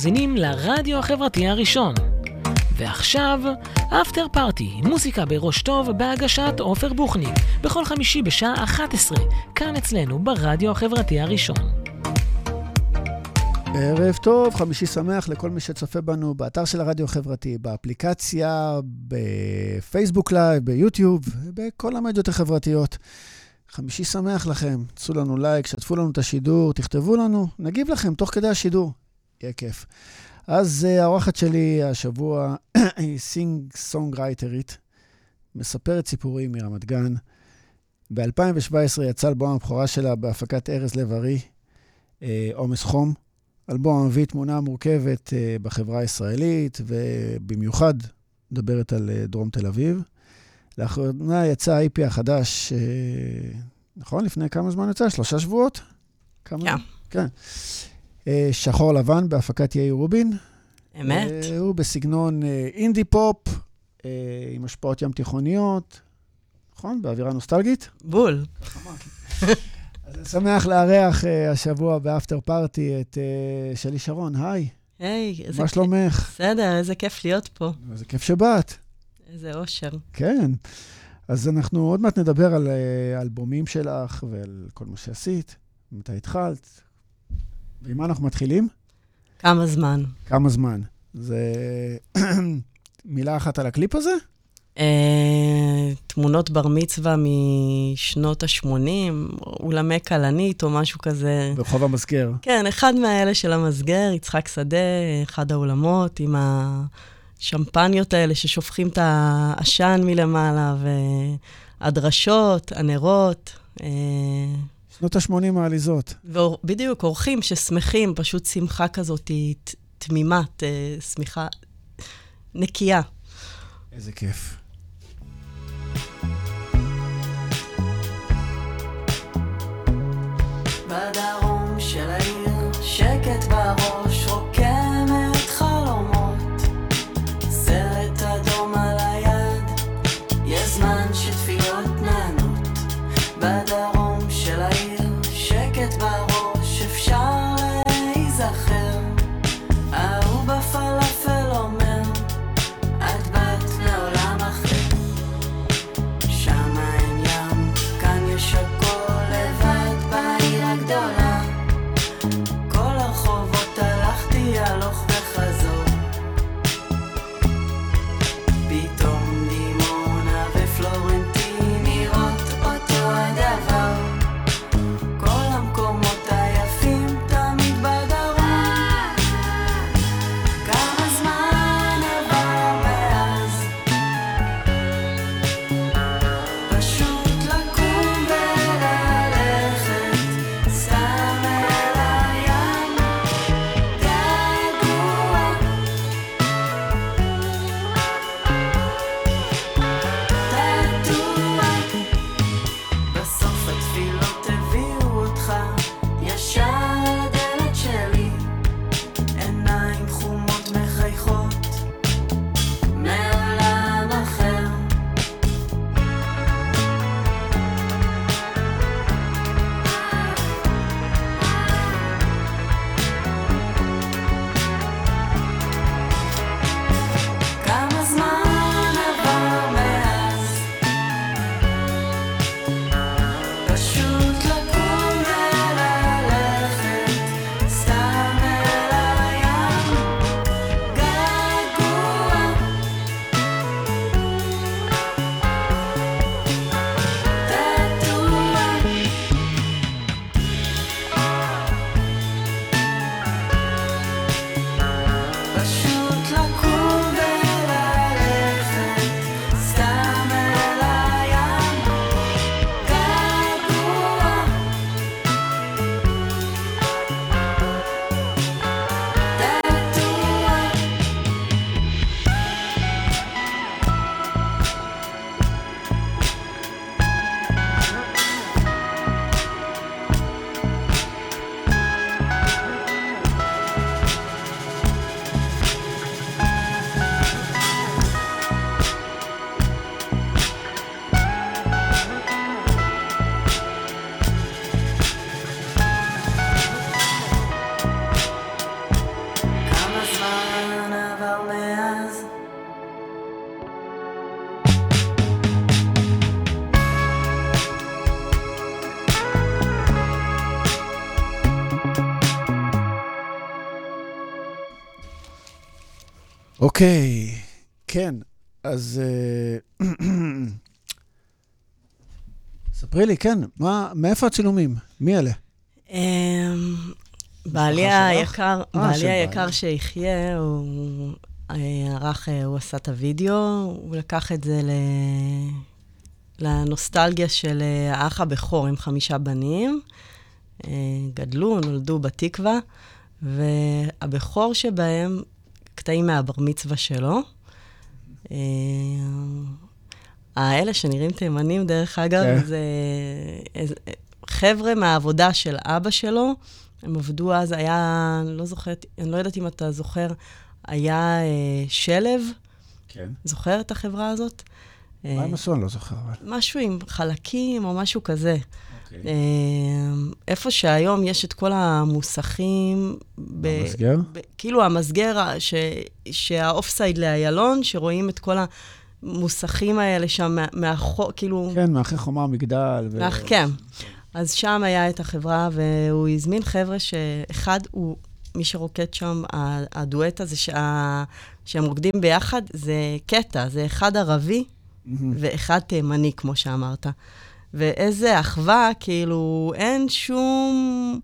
מאזינים לרדיו החברתי הראשון. ועכשיו, After Party, מוזיקה בראש טוב בהגשת עופר בוחניק, בכל חמישי בשעה 11, כאן אצלנו ברדיו החברתי הראשון. ערב טוב, חמישי שמח לכל מי שצופה בנו באתר של הרדיו החברתי, באפליקציה, בפייסבוק live, ביוטיוב, בכל המדיות החברתיות. חמישי שמח לכם, תעשו לנו לייק, שתפו לנו את השידור, תכתבו לנו, נגיב לכם תוך כדי השידור. יהיה כיף. אז אה, האורחת שלי השבוע היא singer songwriterית, מספרת סיפורים מרמת גן. ב-2017 יצא אלבום הבכורה שלה בהפקת ארז לב-ארי, אה, עומס חום. אלבום מביא תמונה מורכבת אה, בחברה הישראלית, ובמיוחד מדברת על דרום תל אביב. לאחרונה יצא ה-EP החדש, נכון? לפני כמה זמן יצא? שלושה שבועות? כמה? Yeah. כן. אה, שחור לבן בהפקת יאיר רובין. אמת. אה, הוא בסגנון אה, אינדי פופ, עם השפעות ים תיכוניות, נכון? באווירה נוסטלגית? בול. אז אני שמח לארח השבוע באפטר פארטי את שלי שרון, היי. היי. מה שלומך? בסדר, איזה כיף להיות פה. איזה כיף שבאת. איזה אושר. כן. אז אנחנו עוד מעט נדבר על האלבומים שלך ועל כל מה שעשית, מתי התחלת, ועם מה אנחנו מתחילים? כמה זמן. כמה זמן. זה מילה אחת על הקליפ הזה? Uh, תמונות בר מצווה משנות ה-80, אולמי כלנית או משהו כזה. ברחוב המסגר. כן, אחד מהאלה של המסגר, יצחק שדה, אחד האולמות עם השמפניות האלה ששופכים את העשן מלמעלה, והדרשות, הנרות. שנות ה-80 העליזות. בדיוק, אורחים ששמחים, פשוט שמחה כזאת תמימה, שמחה נקייה. איזה כיף. בדרום של העיר, שקט בראש, רוקמת חלומות. סרט אדום על היד, יש זמן שתפילות נענות. בדרום אוקיי, כן, אז... אה, ספרי לי, כן, מה, מאיפה הצילומים? מי אלה? אמ, בעלי? היקר, אה, בעלי היקר. שיחיה, הוא אה, ערך, הוא עשה את הוידאו, הוא לקח את זה ל... לנוסטלגיה של האח הבכור עם חמישה בנים. גדלו, נולדו בתקווה, והבכור שבהם, קטעים מהבר מצווה שלו. אה, האלה שנראים תימנים, דרך אגב, כן. זה איזה- חבר'ה מהעבודה של אבא שלו. הם עבדו אז, היה, אני לא זוכרת, אני לא יודעת אם אתה זוכר, היה אה, שלב, כן. זוכר את החברה הזאת? מה אה, הם עשו? אני לא זוכר. משהו עם חלקים או משהו כזה. אוקיי. אה, איפה שהיום יש את כל המוסכים, ב- במסגר? ב- כאילו המסגר, ש- שהאופסייד לאיילון, שרואים את כל המוסכים האלה שם מה- מאחור, כאילו... כן, מאחרי חומה המגדל. ו- מאח- כן. אז שם היה את החברה, והוא הזמין חבר'ה שאחד הוא, מי שרוקד שם, הדואט הזה שה, שהם רוקדים ביחד, זה קטע, זה אחד ערבי מהמם. ואחד תימני, כמו שאמרת. ואיזה אחווה, כאילו, אין שום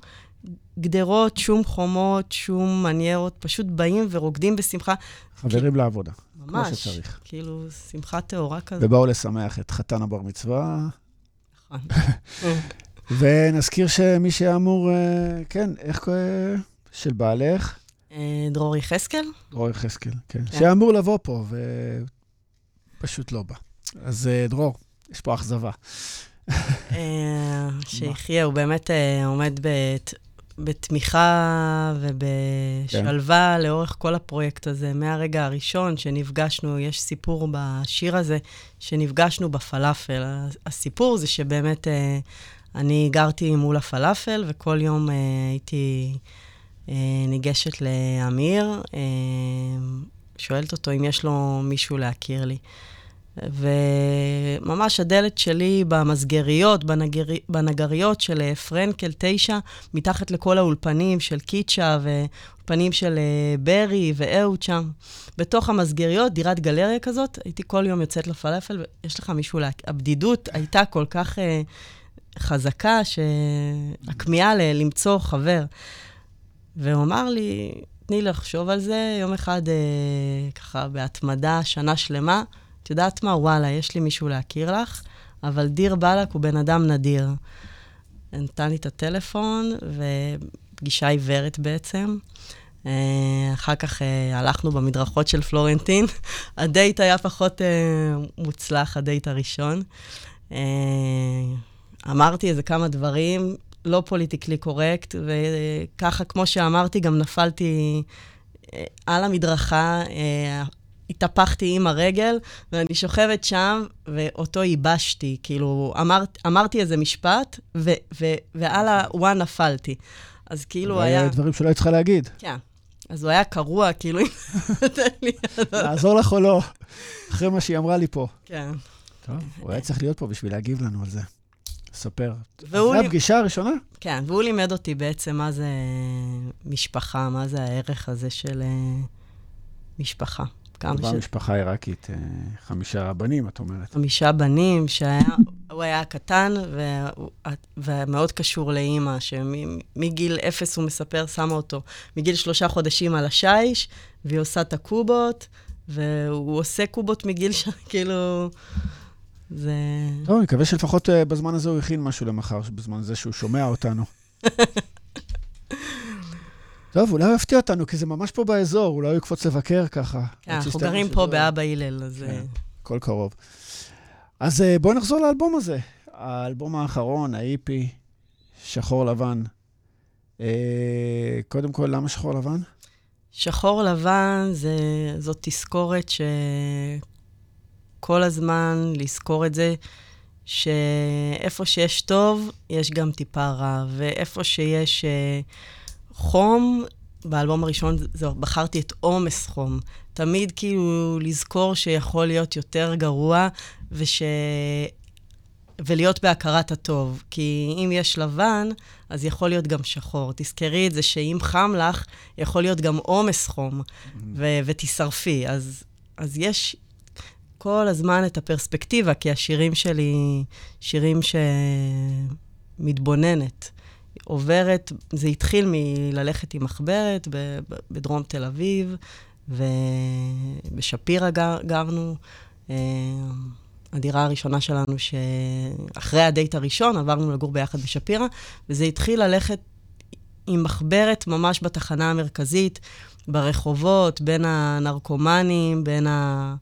גדרות, שום חומות, שום מניירות, פשוט באים ורוקדים בשמחה. חברים לעבודה, כמו ממש. שצריך. כאילו, שמחה טהורה כזאת. ובאו לשמח את חתן הבר מצווה. נכון. ונזכיר שמי שאמור, אה, כן, איך? של בעלך, אה, דרור יחזקאל? דרור יחזקאל, כן. כן. שאמור לבוא פה, ופשוט לא בא. אז אה, דרור, יש פה אכזבה. אה, שיחיה, הוא באמת אה, עומד בת- בתמיכה ובשלווה לאורך כל הפרויקט הזה. מהרגע הראשון שנפגשנו, יש סיפור בשיר הזה, שנפגשנו בפלאפל. הסיפור זה שבאמת אה, אני גרתי מול הפלאפל, וכל יום הייתי ניגשת לאמיר, שואלת אותו אם יש לו מישהו להכיר לי. וממש הדלת שלי במסגריות, בנגרי, בנגריות של אה, פרנקל 9, מתחת לכל האולפנים של קיצ'ה ואולפנים של אה, ברי ואהוד שם. בתוך המסגריות, דירת גלריה כזאת, הייתי כל יום יוצאת לפלאפל, ויש לך מישהו, לה... הבדידות הייתה כל כך אה, חזקה, שהכמיהה ל- למצוא חבר. והוא אמר לי, תני לחשוב על זה, יום אחד, אה, ככה, בהתמדה, שנה שלמה. את יודעת מה? וואלה, יש לי מישהו להכיר לך, אבל דיר באלק הוא בן אדם נדיר. נתן לי את הטלפון, ופגישה עיוורת בעצם. אה, אחר כך אה, הלכנו במדרכות של פלורנטין. הדייט היה פחות אה, מוצלח, הדייט הראשון. אמרתי איזה כמה דברים, לא politically correct, וככה, כמו שאמרתי, גם נפלתי על המדרכה, התהפכתי עם הרגל, ואני שוכבת שם, ואותו ייבשתי. כאילו, אמר, אמרתי איזה משפט, ו, ו, ועל הוואן נפלתי. אז כאילו היה... היה... דברים שלא היית צריכה להגיד. כן. אז הוא היה קרוע, כאילו, אם נותן לי... לעזור לך או לא, אחרי מה שהיא אמרה לי פה. כן. טוב, הוא היה צריך להיות פה בשביל להגיב לנו על זה. ספר. זו לי- הפגישה הראשונה? כן, והוא לימד אותי בעצם מה זה משפחה, מה זה הערך הזה של אה, משפחה. כמה ש... משפחה עיראקית, אה, חמישה בנים, את אומרת. חמישה בנים, שהיה, הוא היה קטן ומאוד קשור לאימא, שמגיל אפס, הוא מספר, שמה אותו מגיל שלושה חודשים על השיש, והיא עושה את הקובות, והוא עושה קובות מגיל ש... כאילו... זה... טוב, אני מקווה שלפחות אה, בזמן הזה הוא הכין משהו למחר, בזמן זה שהוא שומע אותנו. טוב, אולי הוא יפתיע אותנו, כי זה ממש פה באזור, אולי הוא יקפוץ לבקר ככה. כן, אנחנו גרים פה השידור. באבא הלל, אז... כן. אה, הכל קרוב. אז אה, בואו נחזור לאלבום הזה. האלבום האחרון, האיפי, שחור לבן. אה, קודם כל, למה שחור לבן? שחור לבן זה, זאת תזכורת שכל הזמן לזכור את זה, שאיפה שיש טוב, יש גם טיפה רע, ואיפה שיש אה, חום, באלבום הראשון זה, בחרתי את עומס חום. תמיד כאילו לזכור שיכול להיות יותר גרוע, וש... ולהיות בהכרת הטוב. כי אם יש לבן, אז יכול להיות גם שחור. תזכרי את זה שאם חם לך, יכול להיות גם עומס חום, ו- ותשרפי. אז, אז יש כל הזמן את הפרספקטיבה, כי השירים שלי, שירים שמתבוננת. עוברת, זה התחיל מללכת עם מחברת בדרום תל אביב, ובשפירא גר, גרנו. אה, הדירה הראשונה שלנו, שאחרי הדייט הראשון עברנו לגור ביחד בשפירא, וזה התחיל ללכת עם מחברת ממש בתחנה המרכזית, ברחובות, בין הנרקומנים, בין ה...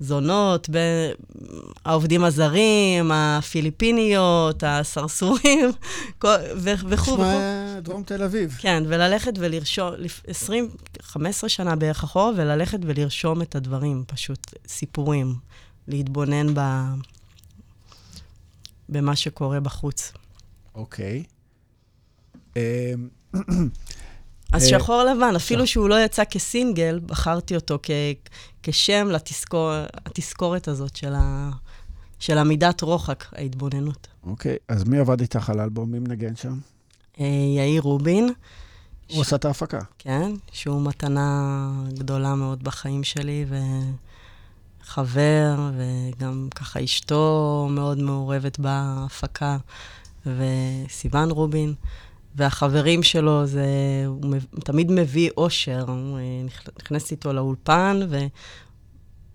זונות, בין העובדים הזרים, הפיליפיניות, הסרסורים, וכו' וכו'. נשמע דרום תל אביב. כן, וללכת ולרשום, 20, 15 שנה בערך אחורה, וללכת ולרשום את הדברים, פשוט סיפורים, להתבונן ב... במה שקורה בחוץ. אוקיי. אמ, אז אה, שחור לבן, אפילו שהוא לא יצא כסינגל, בחרתי אותו כ, כשם לתזכור, לתזכורת הזאת של, ה, של עמידת רוחק, ההתבוננות. אוקיי, אז מי עבד איתך על האלבום? מי מנגן שם? אה, יאיר רובין. הוא. עשה את ההפקה. כן, שהוא מתנה גדולה מאוד בחיים שלי, וחבר, וגם ככה אשתו מאוד מעורבת בהפקה, וסיוון רובין. והחברים שלו, זה, הוא תמיד מביא אושר. הוא אה, נכנס איתו לאולפן,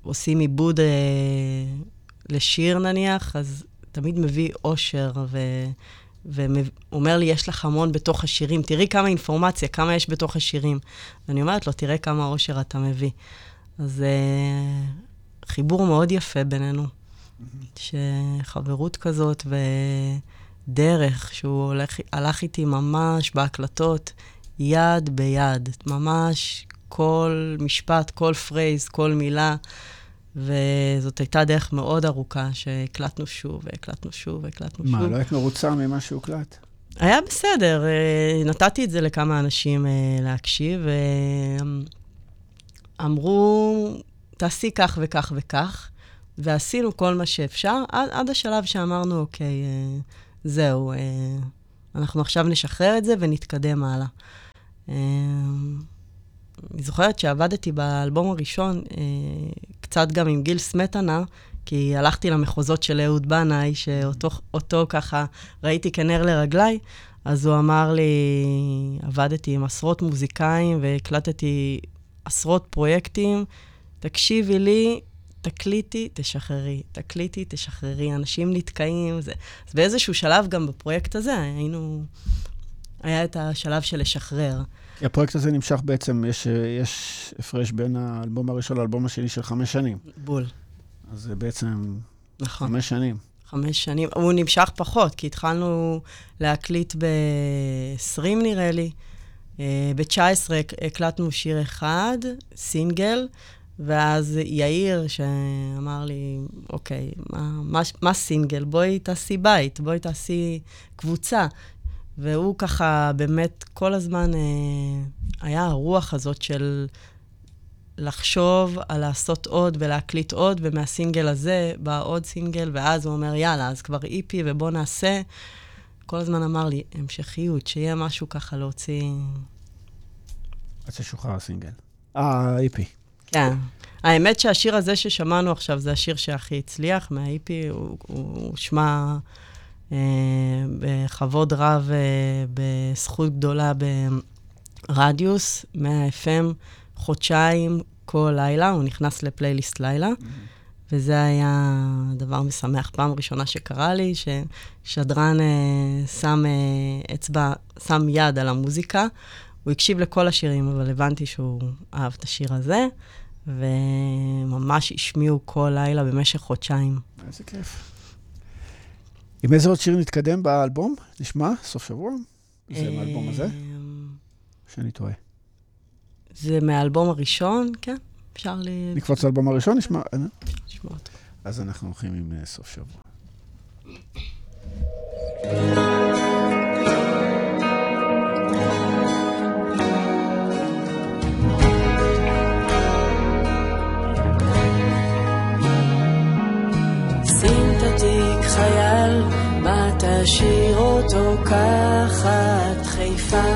ועושים עיבוד אה, לשיר נניח, אז תמיד מביא אושר, ו... ואומר לי, יש לך המון בתוך השירים, תראי כמה אינפורמציה, כמה יש בתוך השירים. ואני אומרת לו, תראה כמה אושר אתה מביא. אז uh, חיבור מאוד יפה בינינו, שחברות כזאת, ו... דרך שהוא הולך, הלך איתי ממש בהקלטות, יד ביד, ממש כל משפט, כל פרייז, כל מילה. וזאת הייתה דרך מאוד ארוכה, שהקלטנו שוב, והקלטנו שוב, והקלטנו מה, שוב. מה, לא היית מרוצה ממה שהוקלט? היה בסדר, אה, נתתי את זה לכמה אנשים אה, להקשיב, ואמרו, תעשי כך וכך וכך, ועשינו כל מה שאפשר, עד, עד השלב שאמרנו, אוקיי, אה, זהו, אה, אנחנו עכשיו נשחרר את זה ונתקדם הלאה. אה, אני זוכרת שעבדתי באלבום הראשון, אה, קצת גם עם גיל סמטנה, כי הלכתי למחוזות של אהוד בנאי, שאותו ככה ראיתי כנר לרגליי, אז הוא אמר לי, עבדתי עם עשרות מוזיקאים והקלטתי עשרות פרויקטים, תקשיבי לי, תקליטי, תשחררי, תקליטי, תשחררי, אנשים נתקעים. זה... אז באיזשהו שלב גם בפרויקט הזה היינו... היה את השלב של לשחרר. הפרויקט הזה נמשך בעצם, יש, יש הפרש בין האלבום הראשון לאלבום השני של חמש שנים. בול. אז זה בעצם נכון. חמש שנים. חמש שנים. הוא נמשך פחות, כי התחלנו להקליט ב-20 נראה לי. אה, ב-19 הקלטנו שיר אחד, סינגל, ואז יאיר, שאמר לי, אוקיי, מה, מה, מה סינגל? בואי תעשי בית, בואי תעשי קבוצה. והוא ככה, באמת, כל הזמן אה, היה הרוח הזאת של לחשוב על לעשות עוד ולהקליט עוד, ומהסינגל הזה בא עוד סינגל, ואז הוא אומר, יאללה, אז כבר איפי ובוא נעשה. כל הזמן אמר לי, המשכיות, שיהיה משהו ככה להוציא... עד ששוחרר הסינגל. אה, איפי. כן. האמת שהשיר הזה ששמענו עכשיו זה השיר שהכי הצליח מה-EP, הוא, הוא שמע אה, בכבוד רב, אה, בזכות גדולה ברדיוס, 100 FM, חודשיים, כל לילה, הוא נכנס לפלייליסט לילה. Mm-hmm. וזה היה דבר משמח. פעם ראשונה שקרה לי, ששדרן אה, שם אה, אצבע, שם יד על המוזיקה. הוא הקשיב לכל השירים, אבל הבנתי שהוא אהב את השיר הזה. וממש השמיעו כל לילה במשך חודשיים. איזה כיף. עם איזה עוד שיר נתקדם באלבום? נשמע? סוף שבוע? זה מהאלבום הזה? אמ, שאני טועה. זה מהאלבום הראשון, כן. אפשר ל... נקפוץ לאלבום הראשון, נשמע... אה? אפשר לשמוע אותו. אז אנחנו הולכים עם אה, סוף שבוע. לוקחת חיפה,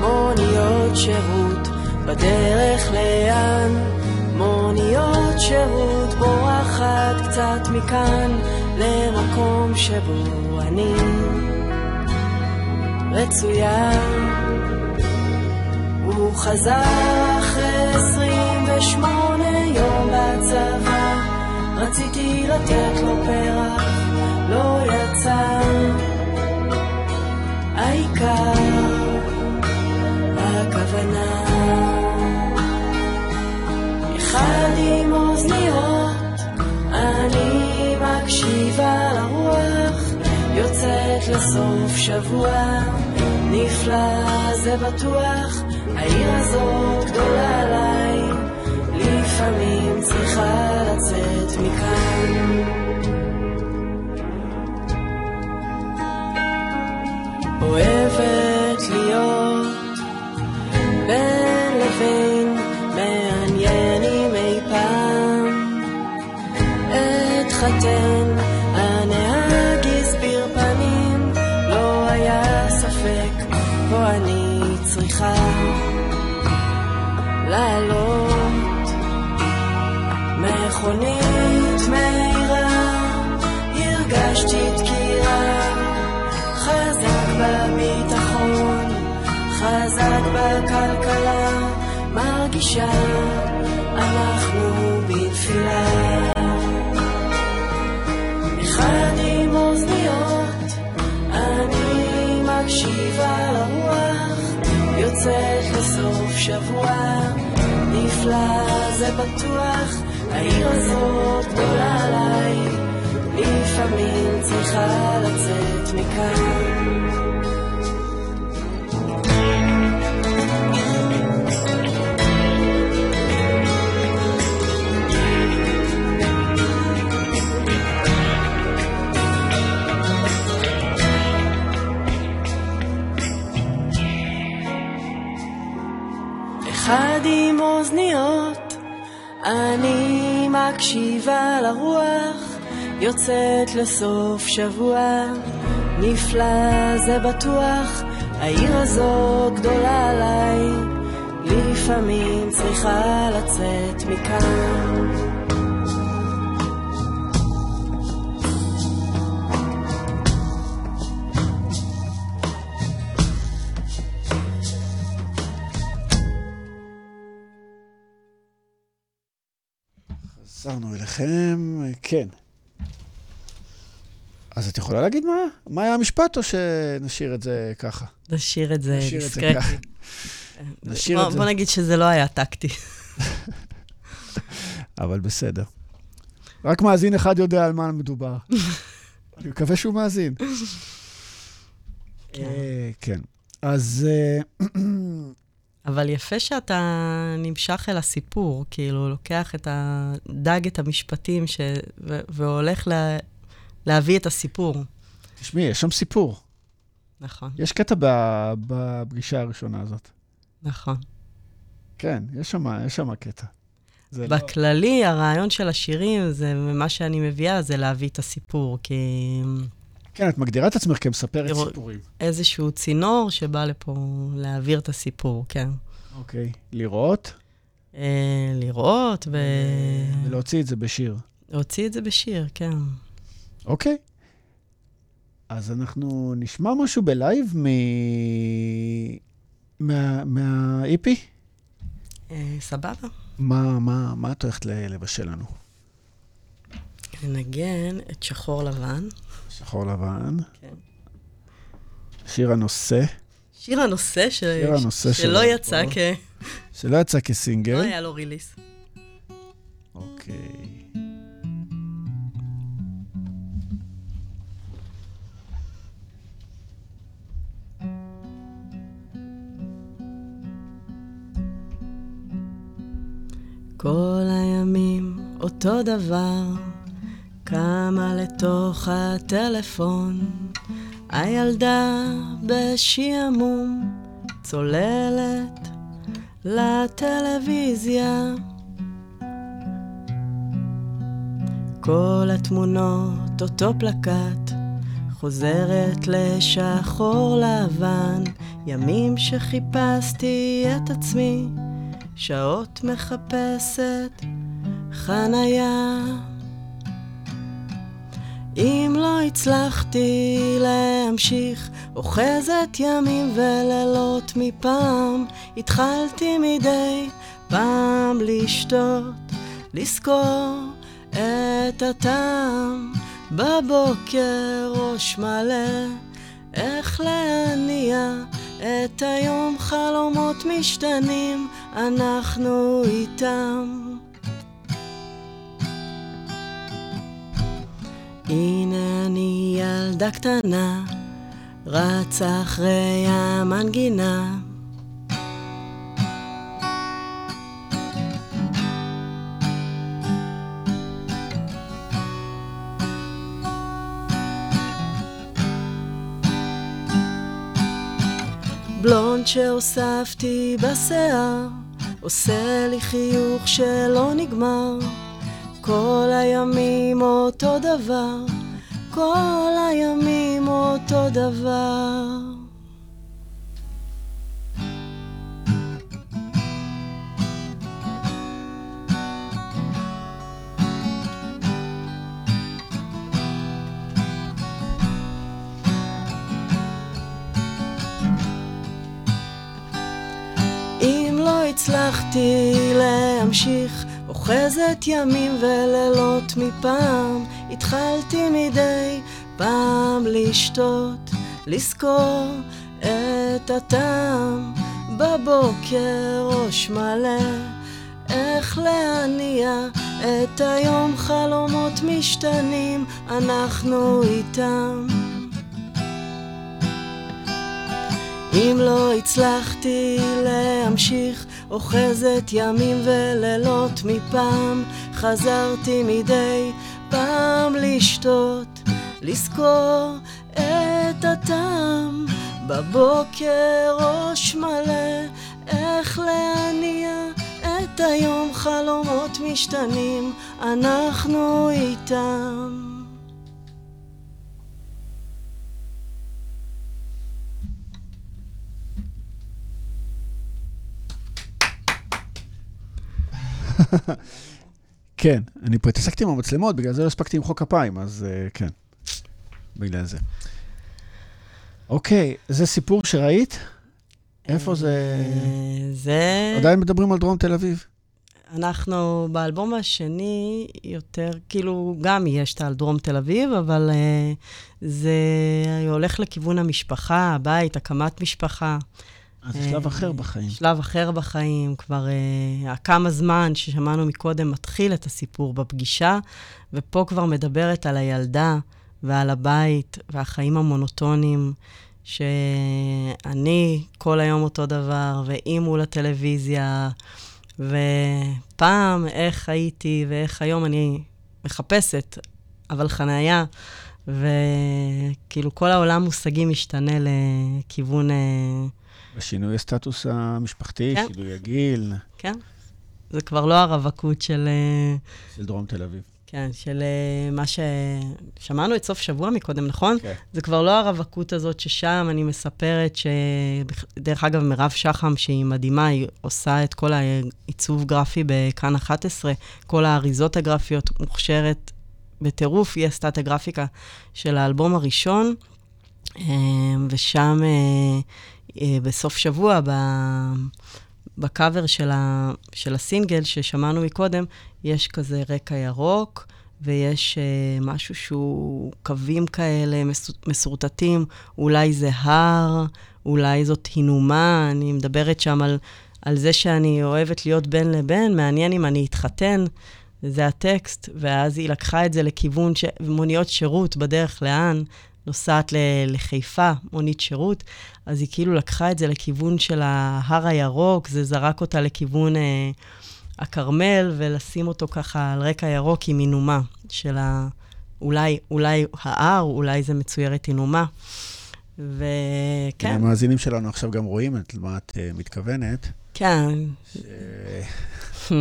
מוניות שירות, בדרך לאן? מוניות שירות בורחת קצת מכאן, למקום שבו אני רצויה. הוא חזר אחרי עשרים ושמונה יום בצבא, רציתי לתת לו פרח, לא יצא. העיקר הכוונה. אחד עם אוזניות, אני מקשיבה לרוח, יוצאת לסוף שבוע, נפלא זה בטוח, העיר הזאת גדולה עליי, לפעמים צריכה לצאת מכאן. אוהבת אתחתן הנהג הסביר פנים לא היה ספק פה אני צריכה לעלות. מכונית מהירה הרגשתי דקירה. חזק בביטחון, חזק בכלכלה, מרגישה יוצאת לסוף שבוע, נפלא זה בטוח, העיר הזאת גדולה עליי. לפעמים צריכה לצאת מכאן. אחד עם אוזניות, אני מקשיבה לרוח. יוצאת לסוף שבוע, נפלא זה בטוח, העיר הזו גדולה עליי, לפעמים צריכה לצאת מכאן. חזרנו אליכם, כן. אז את יכולה להגיד מה? מה היה המשפט, או שנשאיר את זה ככה? נשאיר את זה דיסקרטי. נשאיר בוא- את זה. בוא נגיד שזה לא היה טקטי. אבל בסדר. רק מאזין אחד יודע על מה מדובר. אני מקווה שהוא מאזין. אה, כן. אז אה, אבל יפה שאתה נמשך אל הסיפור, כאילו, לוקח את ה... דג את המשפטים ש... ו... והולך לה... להביא את הסיפור. תשמעי, יש שם סיפור. נכון, יש קטע ב- בפגישה הראשונה הזאת. נכון. כן, יש שם, יש שם קטע. לא- בכללי, הרעיון של השירים, זה, מה שאני מביאה, זה להביא את הסיפור, כי כן, את מגדירה את עצמך כמספרת סיפורים. איזשהו צינור שבא לפה להעביר את הסיפור, כן. אוקיי. לראות אה, לראות ו... ולהוציא את זה בשיר. להוציא את זה בשיר, כן. אוקיי. אז אנחנו נשמע משהו בלייב מ... מה- מה-EP? אה, סבבה. מה, מה, מה את הולכת לבשל לנו? ננגן את שחור לבן. שחור לבן. כן. שיר הנושא, שיר הנושא, ש... שיר הנושא שלא שלנו יצא פה. כ... שלא יצא לא כסינגל. היה לו ריליס. אוקיי. כל הימים אותו דבר, קמה לתוך הטלפון, הילדה בשעמום, צוללת לטלוויזיה. כל התמונות אותו פלקט, חוזרת לשחור לבן, ימים שחיפשתי את עצמי, שעות מחפשת חניה. אם לא הצלחתי להמשיך, אוחזת ימים ולילות מפעם, התחלתי מדי פעם לשתות, לזכור את הטעם. בבוקר ראש מלא, איך להניע את היום חלומות משתנים, אנחנו איתם. הנה אני ילדה קטנה, רצה אחרי המנגינה. בלונד שהוספתי בשיער, עושה לי חיוך שלא נגמר. כל הימים אותו דבר, כל הימים אותו דבר. אם לא הצלחתי להמשיך אוחזת ימים ולילות מפעם, התחלתי מדי פעם לשתות, לזכור את הטעם. בבוקר ראש מלא, איך להניע את היום חלומות משתנים, אנחנו איתם. אם לא הצלחתי להמשיך, אוחזת ימים ולילות מפעם, חזרתי מדי פעם לשתות, לזכור את הטעם. בבוקר ראש מלא, איך להניע את היום חלומות משתנים, אנחנו איתם. כן, אני פה התעסקתי עם המצלמות, בגלל זה לא הספקתי למחוא כפיים, אז uh, כן, בגלל זה. אוקיי, זה סיפור שראית? איפה זה? אה, זה... עדיין מדברים על דרום תל אביב. אנחנו באלבום השני יותר, כאילו, גם יש את על דרום תל אביב, אבל uh, זה הולך לכיוון המשפחה, הבית, הקמת משפחה. אז שלב אחר בחיים. שלב אחר בחיים, כבר uh, כמה זמן ששמענו מקודם מתחיל את הסיפור בפגישה, ופה כבר מדברת על הילדה ועל הבית והחיים המונוטונים, שאני כל היום אותו דבר, והיא מול הטלוויזיה, ופעם איך הייתי ואיך היום אני מחפשת, אבל חניה, וכאילו כל העולם מושגים משתנה לכיוון... Uh, בשינוי הסטטוס המשפחתי, כן. שינוי הגיל. כן. זה כבר לא הרווקות של... של דרום תל אביב. כן, של מה ש... שמענו את סוף שבוע מקודם, נכון? כן. זה כבר לא הרווקות הזאת ששם אני מספרת ש... דרך אגב, מירב שחם, שהיא מדהימה, היא עושה את כל העיצוב גרפי בכאן 11, כל האריזות הגרפיות, מוכשרת בטירוף, היא עשתה את הגרפיקה של האלבום הראשון, ושם... בסוף שבוע, בקאבר של, ה, של הסינגל ששמענו מקודם, יש כזה רקע ירוק, ויש uh, משהו שהוא קווים כאלה מסורטטים, אולי זה הר, אולי זאת הינומה, אני מדברת שם על, על זה שאני אוהבת להיות בין לבין, מעניין אם אני אתחתן, זה הטקסט, ואז היא לקחה את זה לכיוון ש... מוניות שירות בדרך לאן, נוסעת לחיפה, מונית שירות, אז היא כאילו לקחה את זה לכיוון של ההר הירוק, זה זרק אותה לכיוון אה, הכרמל, ולשים אותו ככה על רקע ירוק עם אינומה של ה... אולי, אולי ההר, אולי זה מצוירת אינומה. וכן. המאזינים שלנו עכשיו גם רואים את מה את uh, מתכוונת. כן. ש...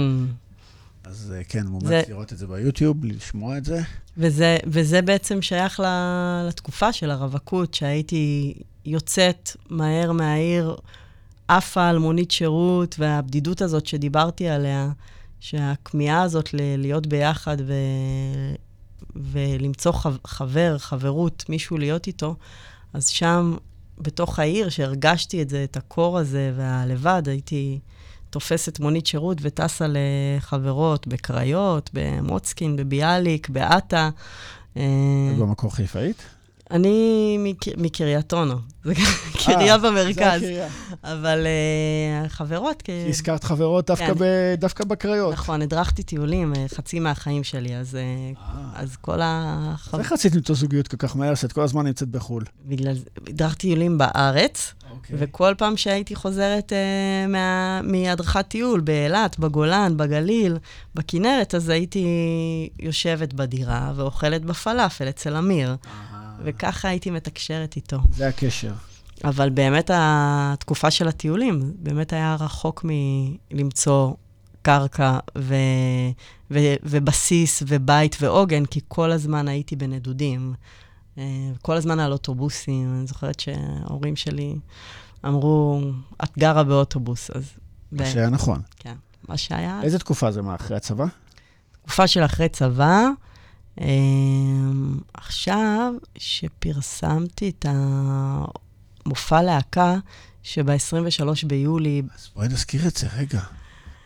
אז אה, כן, מומלץ זה- לראות את זה ביוטיוב, לשמוע את זה. וזה, וזה בעצם שייך לתקופה של הרווקות, שהייתי יוצאת מהר מהעיר, עפה על מונית שירות, והבדידות הזאת שדיברתי עליה, שהכמיהה הזאת ל- להיות ביחד ו... ולמצוא חב- חבר, חברות, מישהו להיות איתו, אז שם, בתוך העיר, שהרגשתי את זה, את הקור הזה והלבד, הייתי תופסת מונית שירות וטסה לחברות בקריות, במוצקין, בביאליק, בעטה. אה, במקור חיפאית? אני מק- מקריית אונו, זה קריה אה, זה במרכז, הקריה. אבל אה, חברות, הזכרת חברות דווקא כן. דווקא בקריות. נכון, הדרכתי טיולים חצי מהחיים שלי, אז, כל החב... אז איך רצית למצוא זוגיות כל כך מהר, שאת כל הזמן נמצאת בחו"ל? בגלל זה, הדרכתי טיולים בארץ, אוקיי. וכל פעם שהייתי חוזרת אה, מה, מהדרכת טיול באילת, בגולן, בגליל, בכנרת, אז הייתי יושבת בדירה ואוכלת בפלאפל אצל אמיר, וככה הייתי מתקשרת איתו. זה הקשר. אבל באמת התקופה של הטיולים, באמת היה רחוק מלמצוא קרקע ו... ו... ובסיס ובית ועוגן, כי כל הזמן הייתי בנדודים. אה, כל הזמן על אוטובוסים. אני זוכרת שההורים שלי אמרו, את גרה באוטובוס, אז... מה ו- שהיה נכון. כן, מה שהיה. איזה תקופה זה, מה, אחרי הצבא? תקופה של אחרי צבא. אה, עכשיו, שפרסמתי את המופע להקה, שב-23 ביולי, אז בואי נזכיר את זה, רגע.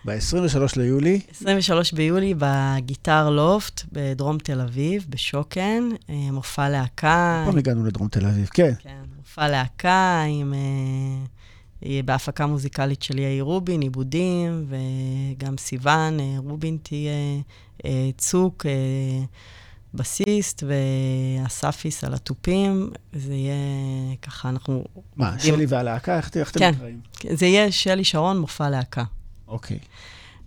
ב-23 ליולי, 23 ביולי בגיטר לופט בדרום תל אביב, בשוקן, אה, מופע להקה. פעם הגענו לדרום תל אביב, כן. כן, מופע להקה עם... אה, אה, בהפקה מוזיקלית של יאיר רובין, עיבודים, וגם סיוון רובין תהיה צוק, בסיסט, ואספיס על התופים. זה יהיה ככה, אנחנו... מה, שלי והלהקה, איך אתם כן. נקראים? זה יהיה שלי שרון, מופע להקה. אוקיי.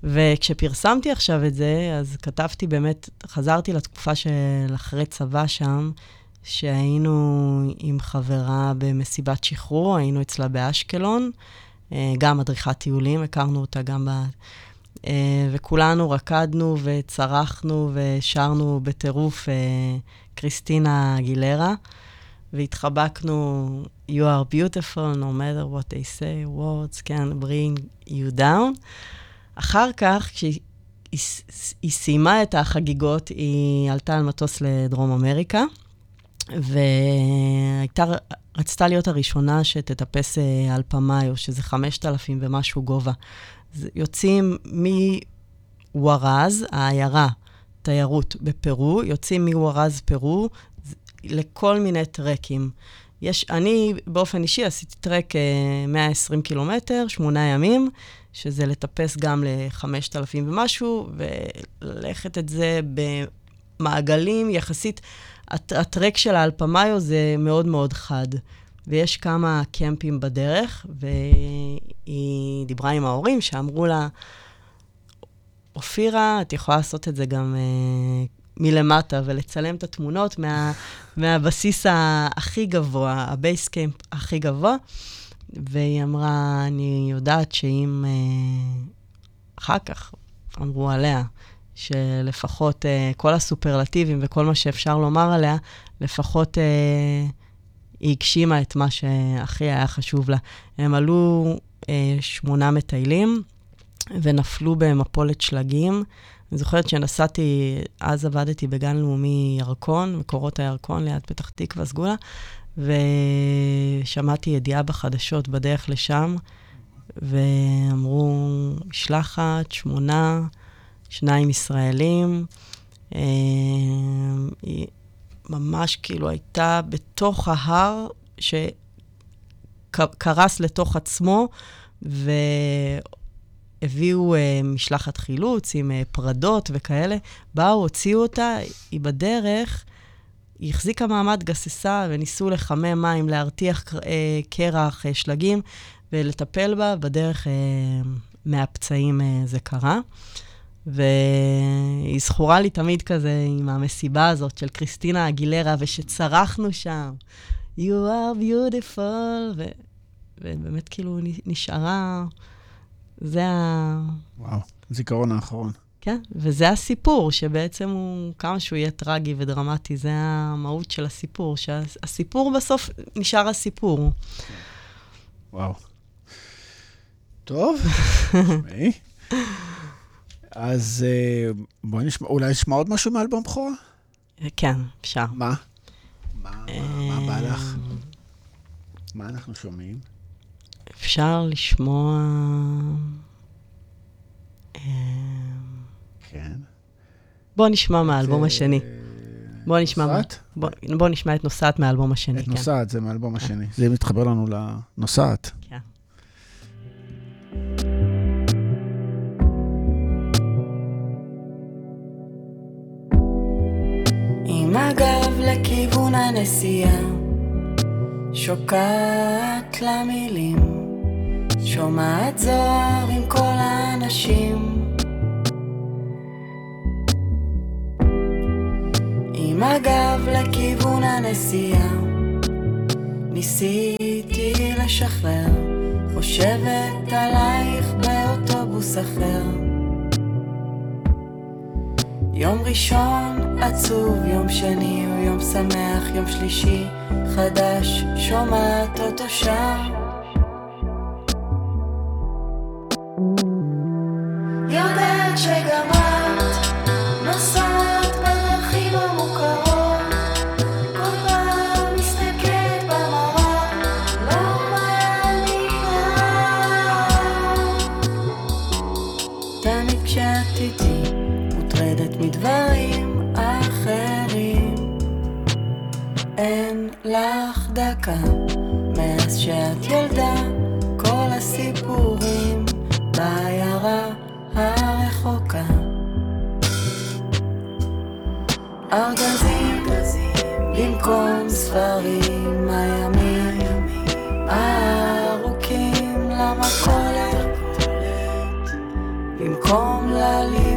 וכשפרסמתי עכשיו את זה, אז כתבתי באמת, חזרתי לתקופה של אחרי צבא שם, שהיינו עם חברה במסיבת שחרור, היינו אצלה באשקלון, אה, גם מדריכת טיולים, הכרנו אותה גם ב... אה, וכולנו רקדנו וצרחנו ושרנו בטירוף אה, קריסטינה גילרה, והתחבקנו, You are beautiful, no matter what they say, words can bring you down. אחר כך, כשהיא היא, היא סיימה את החגיגות, היא עלתה על מטוס לדרום אמריקה, והייתה, רצתה להיות הראשונה שתטפס אה, על פמאיו, שזה 5,000 ומשהו גובה. יוצאים מוורז, העיירה, תיירות בפרו, יוצאים מוורז, פרו, לכל מיני טרקים. יש, אני באופן אישי עשיתי טרק אה, 120 קילומטר, שמונה ימים, שזה לטפס גם ל-5,000 ומשהו, וללכת את זה במעגלים יחסית. הט- הטרק של האנפורנה זה מאוד מאוד חד, ויש כמה קמפים בדרך, והיא דיברה עם ההורים שאמרו לה, אופירה, את יכולה לעשות את זה גם אה, מלמטה ולצלם את התמונות מה, מהבסיס הכי גבוה, ה base camp הכי גבוה. והיא אמרה, אני יודעת שאם אה, אחר כך אמרו עליה, שלפחות אה, כל הסופרלטיבים וכל מה שאפשר לומר עליה, לפחות אה, היא הגשימה את מה שהכי היה חשוב לה. הם עלו אה, שמונה מטיילים ונפלו במפולת שלגים. אני זוכרת שנסעתי, אז עבדתי בגן לאומי ירקון, מקורות הירקון ליד פתח תקווה, סגולה, ושמעתי ידיעה בחדשות בדרך לשם, ואמרו, משלחת, שמונה, שניים ישראלים. אה, היא ממש כאילו הייתה בתוך ההר שקרס לתוך עצמו, והביאו אה, משלחת חילוץ עם אה, פרדות וכאלה. באו, הוציאו אותה, היא בדרך. היא החזיקה מעמד, גססה, וניסו לחמם מים, להרתיח אה, קרח, אה, שלגים, ולטפל בה. בדרך אה, מהפצעים אה, זה קרה. והיא זכורה לי תמיד כזה עם המסיבה הזאת של קריסטינה אגילרה, ושצרחנו שם, You are beautiful, ו... ובאמת כאילו נשארה, זה ה... וואו, זיכרון האחרון. כן, וזה הסיפור, שבעצם הוא, כמה שהוא יהיה טרגי ודרמטי, זה המהות של הסיפור, שהסיפור בסוף נשאר הסיפור. וואו. טוב, תשמעי. אז אה, בואי נשמע, אולי נשמע עוד משהו מאלבום בכורה? כן, אפשר. מה? מה, מה, מה בא לך? מה אנחנו שומעים? אפשר לשמוע... כן. בוא נשמע מהאלבום השני. בוא נשמע... נוסעת? בוא, בוא נשמע את נוסעת מהאלבום השני, את כן. נוסעת, זה מהאלבום השני. זה מתחבר לנו לנוסעת. כן. עם הגב לכיוון הנסיעה, שוקעת למילים, שומעת זוהר עם כל האנשים. עם הגב לכיוון הנסיעה, ניסיתי לשחרר, חושבת עלייך באוטובוס אחר. יום ראשון עצוב, יום שני הוא יום שמח, יום שלישי חדש, שומעת אותו שר. דקה מאז שאת ילדה, ארגזים במקום ספרים, הימים הארוכים למכולת, במקום ללימודים.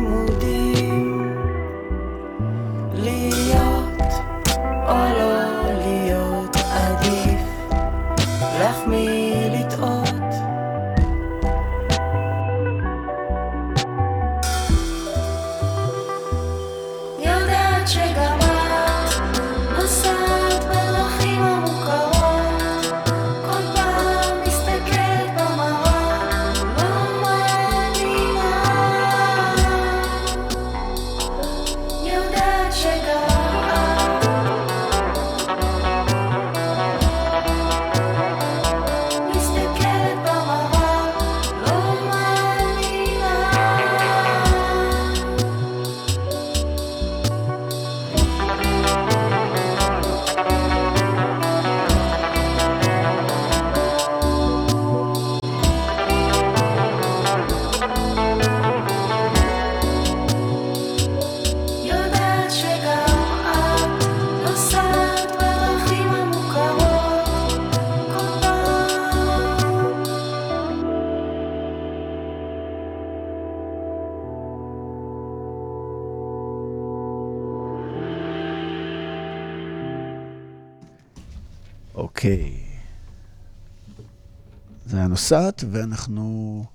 הנוסעת, ואנחנו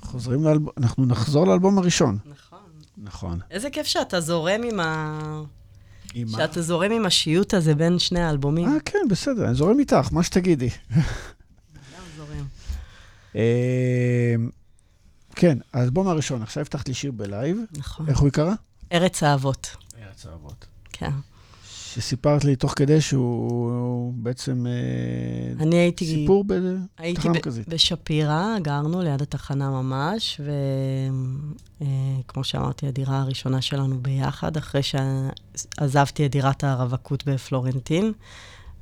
חוזרים לאלבום, אנחנו נחזור לאלבום הראשון. נכון. נכון. איזה כיף שאתה זורם עם ה... עם מה? שאתה זורם עם השיוט הזה בין שני האלבומים. אה, כן, בסדר, אני זורם איתך, מה שתגידי. אה, כן, האלבום הראשון, עכשיו הבטחת לי שיר בלייב. נכון. איך הוא יקרא? ארץ האבות. ארץ האבות. כן. שסיפרת לי תוך כדי שהוא בעצם אה, אני הייתי... סיפור הייתי בתחנה ב- מרכזית. בשפירא, גרנו ליד התחנה ממש, וכמו שאמרתי, הדירה הראשונה שלנו ביחד, אחרי שעזבתי את דירת הרווקות בפלורנטין,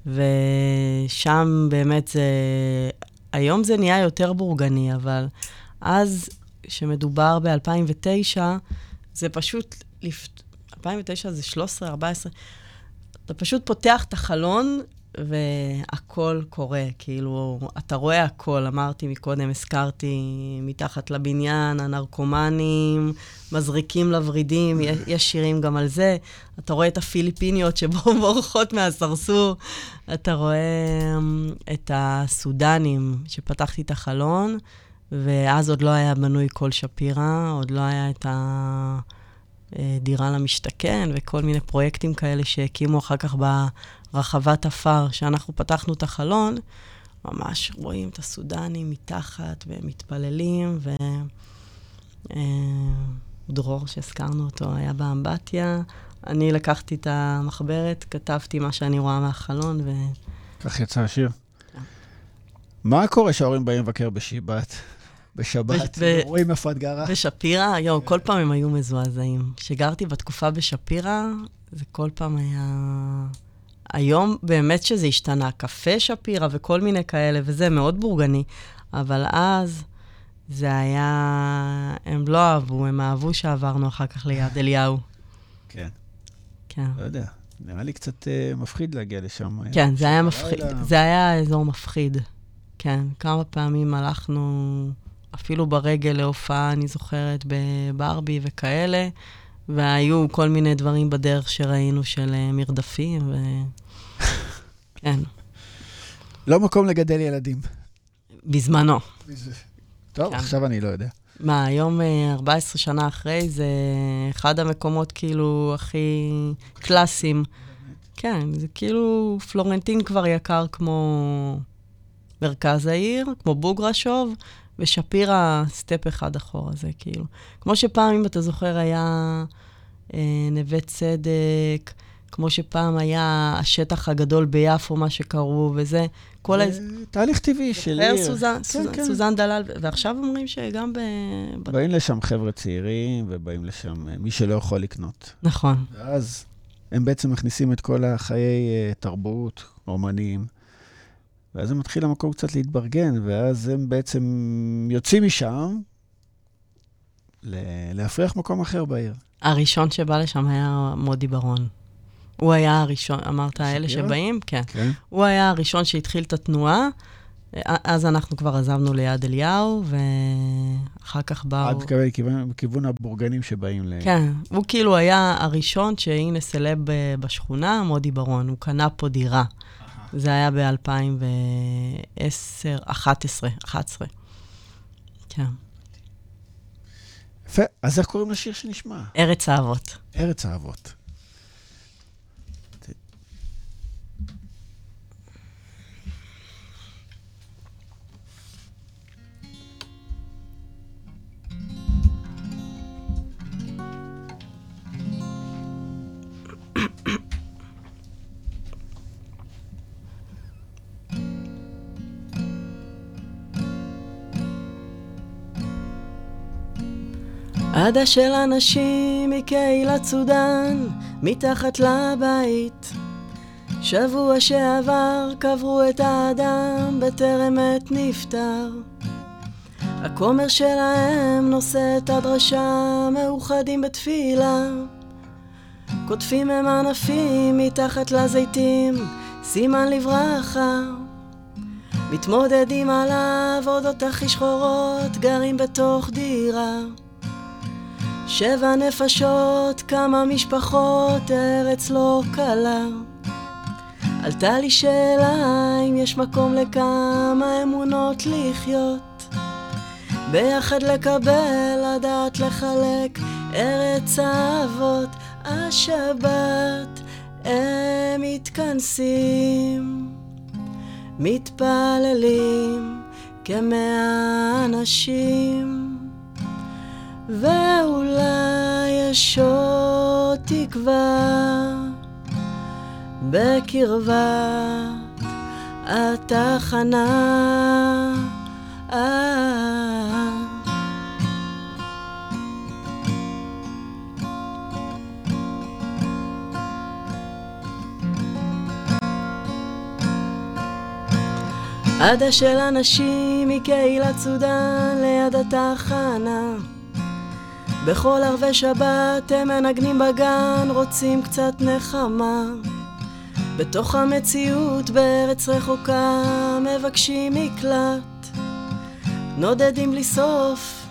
ושם באמת זה... היום זה נהיה יותר בורגני, אבל אז, כשמדובר ב-2009, זה פשוט... לפ... 2009 זה 13, 14, אתה פשוט פותח את החלון והכל קורה, כאילו, אתה רואה הכל, אמרתי מקודם, הזכרתי מתחת לבניין, הנרקומנים, מזריקים לוורידים, יש, שירים גם על זה. אתה רואה את הפיליפיניות שבורחות מהסרסור, אתה רואה אמ, את הסודנים, שפתחתי את החלון, ואז עוד לא היה בנוי כל שפירא, עוד לא היה את הדירה למשתכן וכל מיני פרויקטים כאלה שהקימו אחר כך ברחבת עפר, שאנחנו פתחנו את החלון, ממש רואים את הסודנים מתחת והם מתפללים, ו... אה, שהזכרנו אותו, היה באמבטיה. אני לקחתי את המחברת, כתבתי מה שאני רואה מהחלון, ו... כך יצא השיר. מה קורה שההורים באים לבקר בשיבת? בשבת, ב- רואים איפה את גרה? בשפירא, יואו, כל פעם הם היו מזועזעים. כשגרתי בתקופה בשפירא, זה כל פעם היה... היום באמת שזה השתנה, קפה שפירא וכל מיני כאלה, וזה מאוד בורגני, אבל אז זה היה... הם לא אהבו, הם אהבו שעברנו אחר כך ליד אליהו. כן. כן. לא יודע, נראה לי קצת אה, מפחיד להגיע לשם. כן, זה היה מפחיד. זה היה אזור מפחיד. כן, כמה פעמים הלכנו אפילו ברגל להופעה, אני זוכרת, בברבי וכאלה, והיו כל מיני דברים בדרך שראינו של אה, מרדפים, ו... כן, לא מקום לגדל ילדים. בזמנו. טוב, כן. עכשיו אני לא יודע. מה, היום, אה, 14 שנה אחרי, זה אחד המקומות כאילו הכי קלאסיים. כן, זה כאילו פלורנטין כבר יקר כמו מרכז העיר, כמו בוגרשוב, ושפירא סטפ אחד אחורה, זה כאילו. כמו שפעם, אם אתה זוכר, היה אה, נווה צדק, כמו שפעם היה השטח הגדול ביפו, מה שקראו, וזה, כל ה... תהליך טבעי של עיר. סוזן, כן, סוזן, כן. סוזן דלל, ועכשיו אומרים שגם ב... ב... באים לשם חבר'ה צעירים, ובאים לשם אה, מי שלא יכול לקנות. נכון. ואז הם בעצם מכניסים את כל החיי אה, תרבות, אומנים, ואז זה מתחיל המקום קצת להתברגן, ואז הם בעצם יוצאים משם להפריח מקום אחר בעיר. הראשון שבא לשם היה מודי ברון. הוא היה הראשון, אמרת, אלה? שבאים? כן. כן? הוא היה הראשון שהתחיל את התנועה, אז אנחנו כבר עזבנו ליד אליהו, ואחר כך באו... עד כיוון- כיוון- בכיוון הבורגנים שבאים ל... כן, הוא כאילו היה הראשון שהנה סלב ב- בשכונה, מודי ברון, הוא קנה פה דירה. זה היה ב-2010, 11, 11. כן. יפה. אז איך קוראים לשיר שנשמע? ארץ האבות. ארץ האבות. עדה של אנשים מקהילת סודאן, מתחת לבית. שבוע שעבר קברו את האדם בטרם עת נפטר. הכומר שלהם נושא את הדרשה, מאוחדים בתפילה. קוטפים הם ענפים מתחת לזיתים, סימן לברכה. מתמודדים עליו אודות הכי שחורות, גרים בתוך דירה. שבע נפשות, כמה משפחות, ארץ לא קלה. עלתה לי שאלה אם יש מקום לכמה אמונות לחיות. ביחד לקבל, לדעת לחלק, ארץ האבות, השבת, הם מתכנסים, מתפללים כמאה אנשים. ואולי יש עוד תקווה בקרבת התחנה. עדה של אנשים מקהילת סודאן ליד התחנה. בכל ערבי שבת הם מנגנים בגן, רוצים קצת נחמה. בתוך המציאות בארץ רחוקה מבקשים מקלט, נודדים בלי סוף.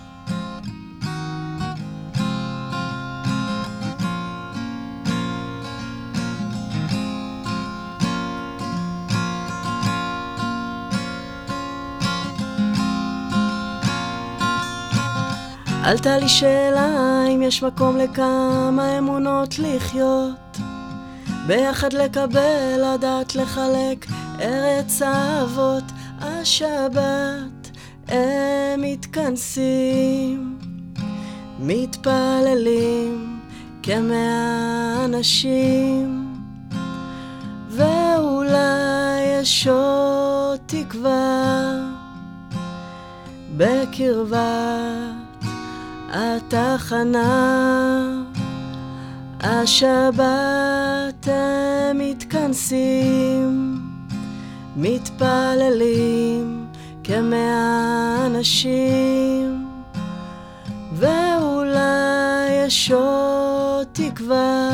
עלתה לי שאלה אם יש מקום לכמה אמונות לחיות. ביחד לקבל, לדעת לחלק, ארץ האבות, השבת, הם מתכנסים, מתפללים כמאה אנשים, ואולי יש עוד תקווה בקרבת התחנה. השבת הם מתכנסים, מתפללים כמאה אנשים, ואולי יש עוד תקווה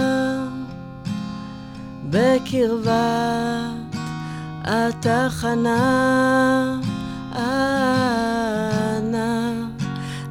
בקרבת התחנה.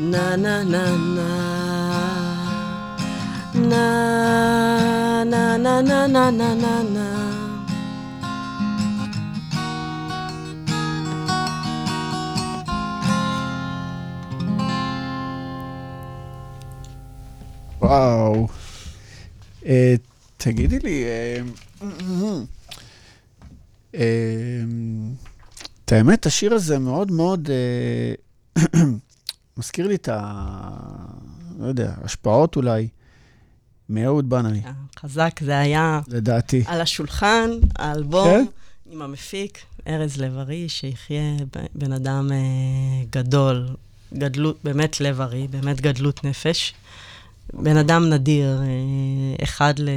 na na na na na na na na na na na na וואו. אה, תגידי לי, אה, אה, את האמת, השיר הזה מאוד מאוד מזכיר לי את ה... לא יודע, השפעות אולי, מאהוד בנאי, חזק, זה היה לדעתי. על השולחן, האלבום, כן? עם המפיק, ארז לב-ארי, שיחיה בן אדם אה, גדול, גדלות, באמת לב-ארי, באמת גדלות נפש. בן אדם נדיר, אה, אחד ל...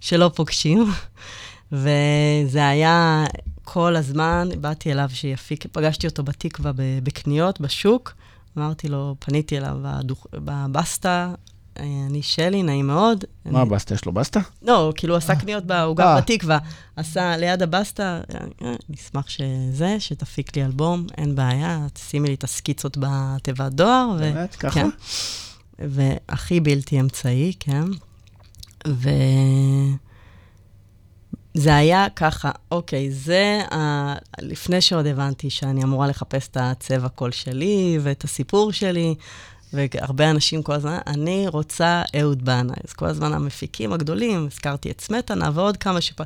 שלא פוגשים. וזה היה כל הזמן, באתי אליו שיפיק, פגשתי אותו בתקווה בקניות, בשוק. אמרתי לו, פניתי אליו בדוח, בבסטה, אה, אני שלי, נעים מאוד. מה אני- הבסטה? יש לו בסטה? לא, הוא כאילו עשה קניות, ב- הוא גר אה. בתקווה. עשה ליד הבסטה, אה, נשמח שזה, שתפיק לי אלבום, אין בעיה, תשימי לי את הסקיצות בתיבת דואר. ו- באמת? ככה? כן. והכי בלתי אמצעי, כן. ו... זה היה ככה, אוקיי, זה ה... לפני שעוד הבנתי שאני אמורה לחפש את הצבע קול שלי ואת הסיפור שלי, והרבה אנשים כל הזמן, אני רוצה אהוד בנאי. אז כל הזמן המפיקים הגדולים, הזכרתי את סמטנה ועוד כמה שפ...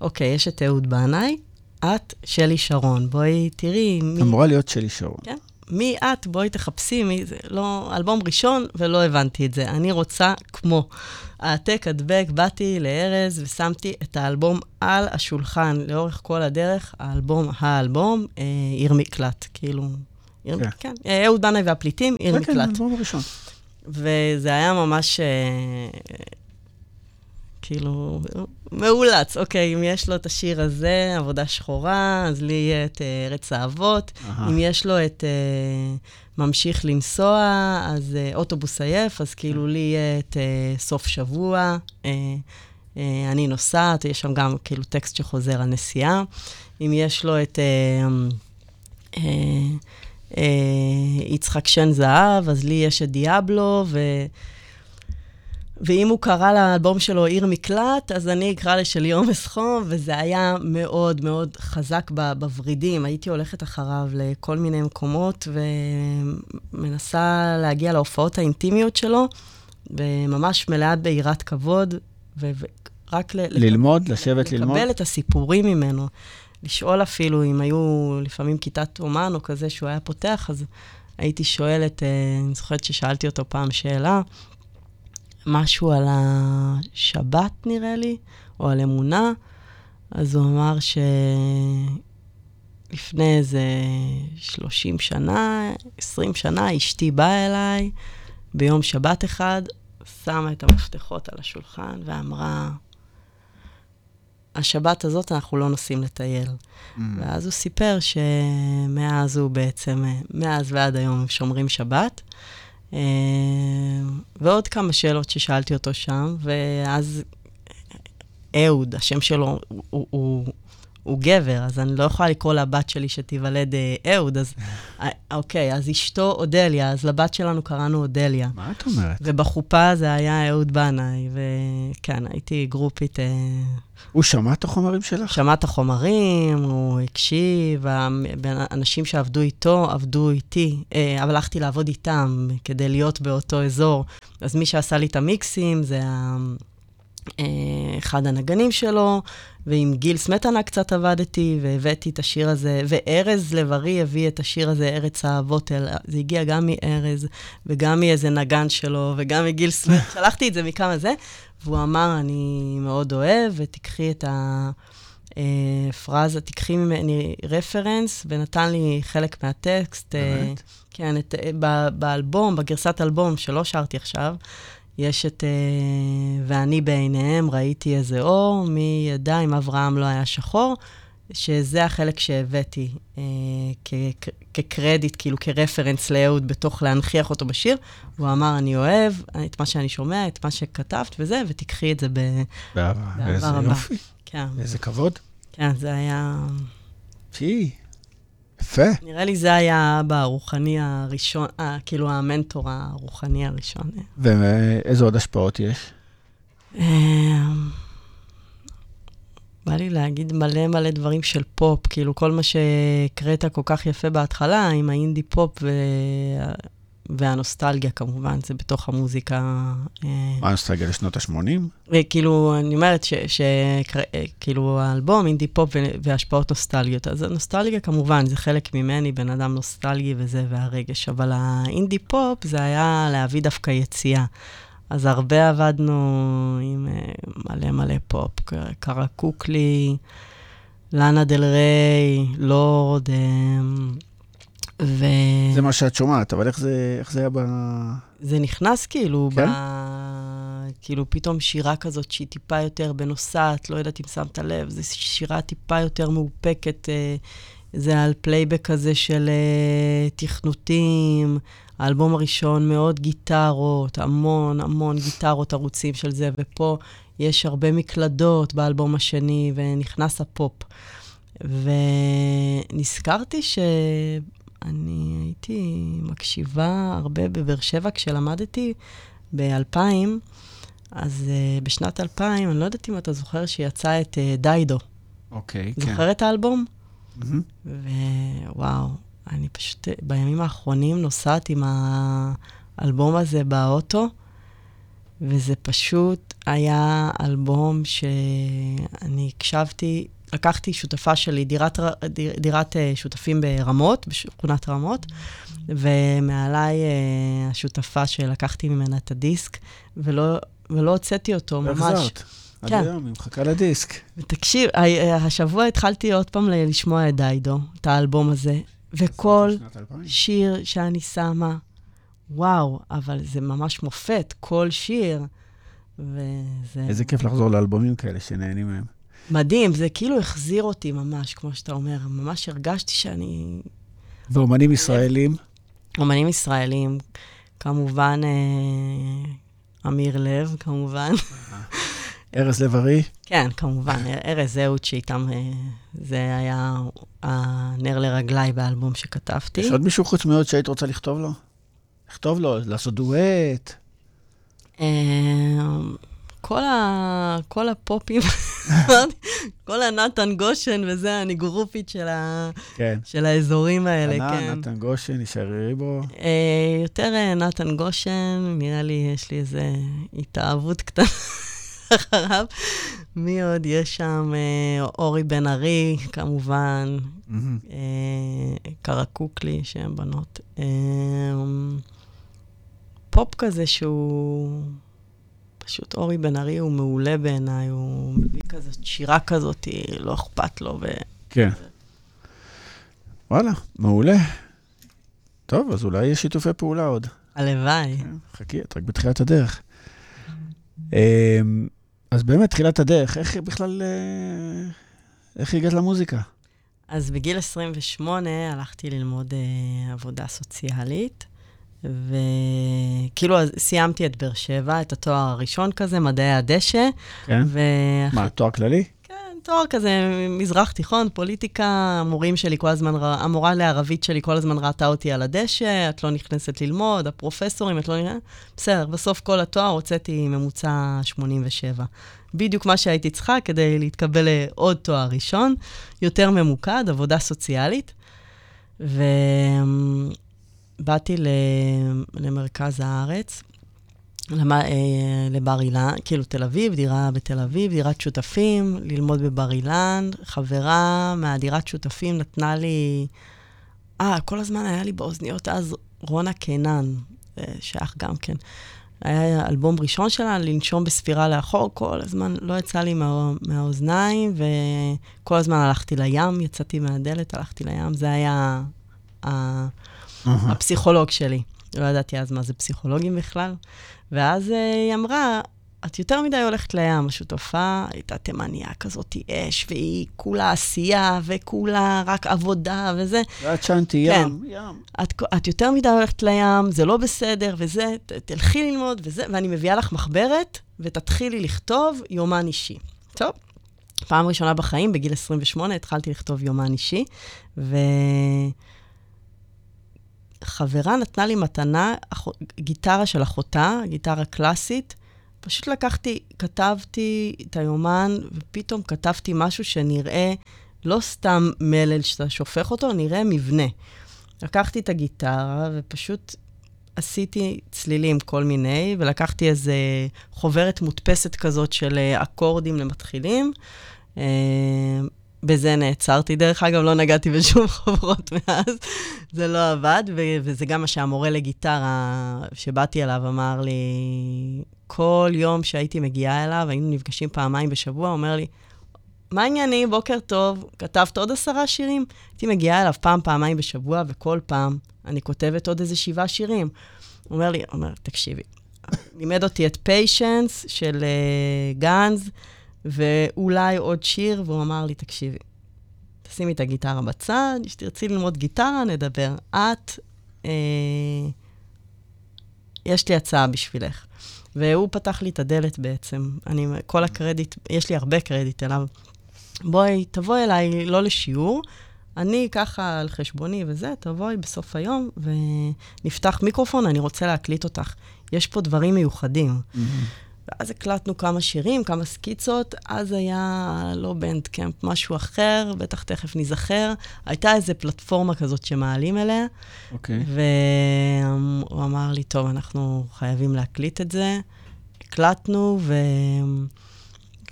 אוקיי, יש את אהוד בנאי, את שלי שרון. בואי תראי מי... אמורה להיות שלי שרון. כן. מי את? בואי תחפשי, מי זה? לא, אלבום ראשון, ולא הבנתי את זה. אני רוצה כמו. העתק הדבק, באתי לארז ושמתי את האלבום על השולחן לאורך כל הדרך, האלבום, האלבום, אה, עיר מקלט, כאילו, עיר, כן. כן, כן אה, אהוד בנאי והפליטים, עיר כן, כן, מקלט. האלבום הראשון. וזה היה ממש, אה, כאילו, מאולץ. אוקיי, אם יש לו את השיר הזה, עבודה שחורה, אז לי יהיה את אה, ארץ האבות. אהה. אם יש לו את אה, ממשיך לנסוע, אז אה, אוטובוס עייף, אז כאילו לי יהיה את אה, סוף שבוע, אה, אה, אני נוסעת, יש שם גם כאילו טקסט שחוזר על נסיעה. אם יש לו את אה, אה, אה, יצחק שן זהב, אז לי יש את דיאבלו, ו... ואם הוא קרא לאלבום שלו עיר מקלט, אז אני אקרא לשלי עומס חום, וזה היה מאוד מאוד חזק בוורידים. הייתי הולכת אחריו לכל מיני מקומות, ומנסה להגיע להופעות האינטימיות שלו, וממש מלאה ביראת כבוד, ורק ל- ללמוד, לשבת ללמוד. לקבל את הסיפורים ממנו. לשאול אפילו אם היו לפעמים כיתת אומן או כזה שהוא היה פותח, אז הייתי שואלת, אה, אני זוכרת ששאלתי אותו פעם שאלה, משהו על השבת נראה לי, או על אמונה, אז הוא אמר שלפני איזה 30 שנה, 20 שנה, אשתי באה אליי ביום שבת אחד, שמה את המפתחות על השולחן ואמרה, השבת הזאת אנחנו לא נוסעים לטייל. Mm. ואז הוא סיפר שמאז הוא בעצם, מאז ועד היום שומרים שבת, ועוד כמה שאלות ששאלתי אותו שם, ואז אהוד, השם שלו הוא, הוא, גבר, אז אני לא יכולה לקרוא לבת שלי שתיוולד אה, אהוד, אז אה, אוקיי, אז אשתו אודליה, אז לבת שלנו קראנו אודליה. מה את אומרת? ובחופה זה היה אהוד בנאי, וכן, הייתי גרופית. אה, הוא שמע את החומרים שלך? שמע את החומרים, הוא הקשיב, האנשים שעבדו איתו עבדו איתי, אה, אבל הלכתי לעבוד איתם כדי להיות באותו אזור. אז מי שעשה לי את המיקסים זה אה, אחד הנגנים שלו, ועם גיל סמטנה קצת עבדתי, והבאתי את השיר הזה, וארז לב-ארי הביא את השיר הזה, ארץ האבות, זה הגיע גם מארז, וגם מאיזה נגן שלו, וגם מגיל סמטנה, שלחתי את זה מכמה זה, והוא אמר, אני מאוד אוהב, ותיקחי את הפרזה, תיקחי ממני רפרנס, ונתן לי חלק מהטקסט. אה, באמת? כן, את, באלבום, בגרסת אלבום שלא שרתי עכשיו, יש את uh, ואני בעיניהם ראיתי איזה אור, מי ידע אם אברהם לא היה שחור, שזה החלק שהבאתי uh, כ- כקרדיט, כאילו כרפרנס לאהוד בתוך להנכיח אותו בשיר. הוא אמר, אני אוהב את מה שאני שומע, את מה שכתבת וזה, ותיקחי את זה ב... באהבה. איזה יופי. כן. איזה כבוד. כן, זה היה... פי, יפה. נראה לי זה היה האבא הרוחני הראשון, אה, כאילו המנטור הרוחני הראשון. ואיזה עוד השפעות יש? אמ, בא לי להגיד מלא מלא דברים של פופ, כאילו כל מה שהקראת כל כך יפה בהתחלה, עם האינדי פופ. והנוסטלגיה כמובן, זה בתוך המוזיקה. אה, מה הנוסטלגיה לשנות ה-80? כאילו, אני אומרת שכאילו האלבום, אינדי פופ והשפעות נוסטלגיות. אז הנוסטלגיה כמובן, זה חלק ממני, בן אדם נוסטלגי וזה, והרגש. אבל האינדי פופ זה היה להביא דווקא יציאה. אז הרבה עבדנו עם אה, מלא מלא פופ, קרקוקלי, לאנה דל ריי, לורד, ו... זה מה שאת שומעת, אבל איך זה, איך זה היה ב... זה נכנס כאילו, כן? ב... כאילו פתאום שירה כזאת שהיא טיפה יותר בנוסעת, לא יודעת אם שמת לב, זו שירה טיפה יותר מאופקת, אה, זה על פלייבק כזה של אה, תכנותים. האלבום הראשון מאוד גיטרות, המון המון גיטרות ערוצים של זה, ופה יש הרבה מקלדות באלבום השני, ונכנס הפופ. ונזכרתי ש... אני הייתי מקשיבה הרבה בבאר שבע כשלמדתי ב-2000, אז אה, בשנת 2000, אני לא יודעת אם אתה זוכר שיצא את אה, דיידו. אוקיי, okay, כן. זוכר את האלבום? Mm-hmm. ווואו, אני פשוט, בימים האחרונים נוסעת עם האלבום הזה באוטו, וזה פשוט היה אלבום שאני הקשבתי לקחתי שותפה שלי, דירת, דיר, דירת אה, שותפים ברמות, בשכונת רמות, ומעליי אה, השותפה שלקחתי ממנה את הדיסק, ולא, ולא הוצאתי אותו ממש. החזרת. עד כן. היום, היא מחכה לדיסק. ותקשיב, אה, השבוע התחלתי עוד פעם לשמוע את דיידו, את האלבום הזה, וכל שיר שאני שמה, וואו, אבל זה ממש מופת, כל שיר, וזה... איזה כיף לחזור לאלבומים כאלה שנהנים מהם. מדהים, זה כאילו החזיר אותי ממש, כמו שאתה אומר. ממש הרגשתי שאני... ואומנים ישראלים? אומנים ישראלים, כמובן, אה, אמיר לב, כמובן. ארז לב-ארי? כן, כמובן, ארז אהוד שאיתם, אה, זה היה הנר לרגליי באלבום שכתבתי. יש עוד מישהו חוץ מאוד שהיית רוצה לכתוב לו? לכתוב לו, לעשות דואט? אה, כל, ה... כל הפופים, כל הנתן גושן וזה, אני גרופית של, ה... כן. של האזורים האלה, כן. נתן גושן, נשארי בו. אה, יותר אה, נתן גושן, נראה לי יש לי איזה התאהבות קטנה אחריו. מי עוד? יש שם אה, אורי בן ארי, כמובן, mm-hmm. אה, קרקוקלי, שהן בנות. אה, פופ כזה שהוא... פשוט אורי בן ארי הוא מעולה בעיניי, הוא מביא כזאת שירה כזאת, לא אכפת לו. ו... כן. וואלה, מעולה. טוב, אז אולי יש שיתופי פעולה עוד. הלוואי. כן, חכי, את רק בתחילת הדרך. אמ, אז באמת, תחילת הדרך, איך בכלל, אה, איך הגעת למוזיקה? אז בגיל 28 הלכתי ללמוד uh, עבודה סוציאלית, ו... כאילו, סיימתי את באר שבע, את התואר הראשון כזה, מדעי הדשא. כן? ו... מה, תואר כללי? כן, תואר כזה, מזרח תיכון, פוליטיקה, המורים שלי כל הזמן, המורה לערבית שלי כל הזמן ראתה אותי על הדשא, את לא נכנסת ללמוד, הפרופסורים, את לא נכנסת... בסדר, בסוף כל התואר הוצאתי ממוצע 87. בדיוק מה שהייתי צריכה כדי להתקבל לעוד תואר ראשון, יותר ממוקד, עבודה סוציאלית. ובאתי למרכז הארץ, למה, אה, לבר אילן, כאילו תל אביב, דירה בתל אביב, דירת שותפים, ללמוד בבר אילן. חברה מהדירת שותפים נתנה לי... אה, כל הזמן היה לי באוזניות אז רונה קינן, אה, שייך גם כן. היה אלבום ראשון שלה, לנשום בספירה לאחור, כל הזמן לא יצא לי מה, מהאוזניים, וכל הזמן הלכתי לים, יצאתי מהדלת, הלכתי לים, זה היה ה, הפסיכולוג שלי. לא ידעתי אז מה זה פסיכולוגים בכלל. ואז אה, היא אמרה, את יותר מדי הולכת לים. השותפה הייתה תימניה כזאת אש, והיא כולה עשייה, וכולה רק עבודה וזה. ואת שנתי, כן. ים, ים. את, את יותר מדי הולכת לים, זה לא בסדר, וזה, ת, תלכי ללמוד וזה, ואני מביאה לך מחברת, ותתחילי לכתוב יומן אישי. טוב, פעם ראשונה בחיים, בגיל 28, התחלתי לכתוב יומן אישי, וחברה נתנה לי מתנה. גיטרה של אחותה, גיטרה קלאסית. פשוט לקחתי, כתבתי את היומן, ופתאום כתבתי משהו שנראה לא סתם מלל שאתה שופך אותו, נראה מבנה. לקחתי את הגיטרה ופשוט עשיתי צלילים כל מיני, ולקחתי איזה חוברת מודפסת כזאת של אה, אקורדים למתחילים. אה, בזה נעצרתי. דרך אגב, לא נגעתי בשום חוברות מאז, זה לא עבד, ו- וזה גם מה שהמורה לגיטרה שבאתי אליו אמר לי, כל יום שהייתי מגיעה אליו, היינו נפגשים פעמיים בשבוע, הוא אומר לי, מה העניינים? בוקר טוב, כתבת עוד עשרה שירים? הייתי מגיעה אליו פעם, פעמיים בשבוע, וכל פעם אני כותבת עוד איזה שבעה שירים. הוא אומר לי, אומר, תקשיבי, לימד אותי את פיישנס של uh, גאנז, ואולי עוד שיר, והוא אמר לי, תקשיבי, תשימי את הגיטרה בצד, כשתרצי ללמוד גיטרה, נדבר. את, אה, יש לי הצעה בשבילך. והוא פתח לי את הדלת בעצם. אני, כל הקרדיט, יש לי הרבה קרדיט אליו. בואי, תבואי אליי, לא לשיעור, אני ככה על חשבוני וזה, תבואי בסוף היום ונפתח מיקרופון, אני רוצה להקליט אותך. יש פה דברים מיוחדים. Mm-hmm. ואז הקלטנו כמה שירים, כמה סקיצות, אז היה לא בנדקאמפ, משהו אחר, בטח תכף ניזכר. הייתה איזו פלטפורמה כזאת שמעלים אליה. אוקיי. Okay. והוא אמר לי, טוב, אנחנו חייבים להקליט את זה. הקלטנו,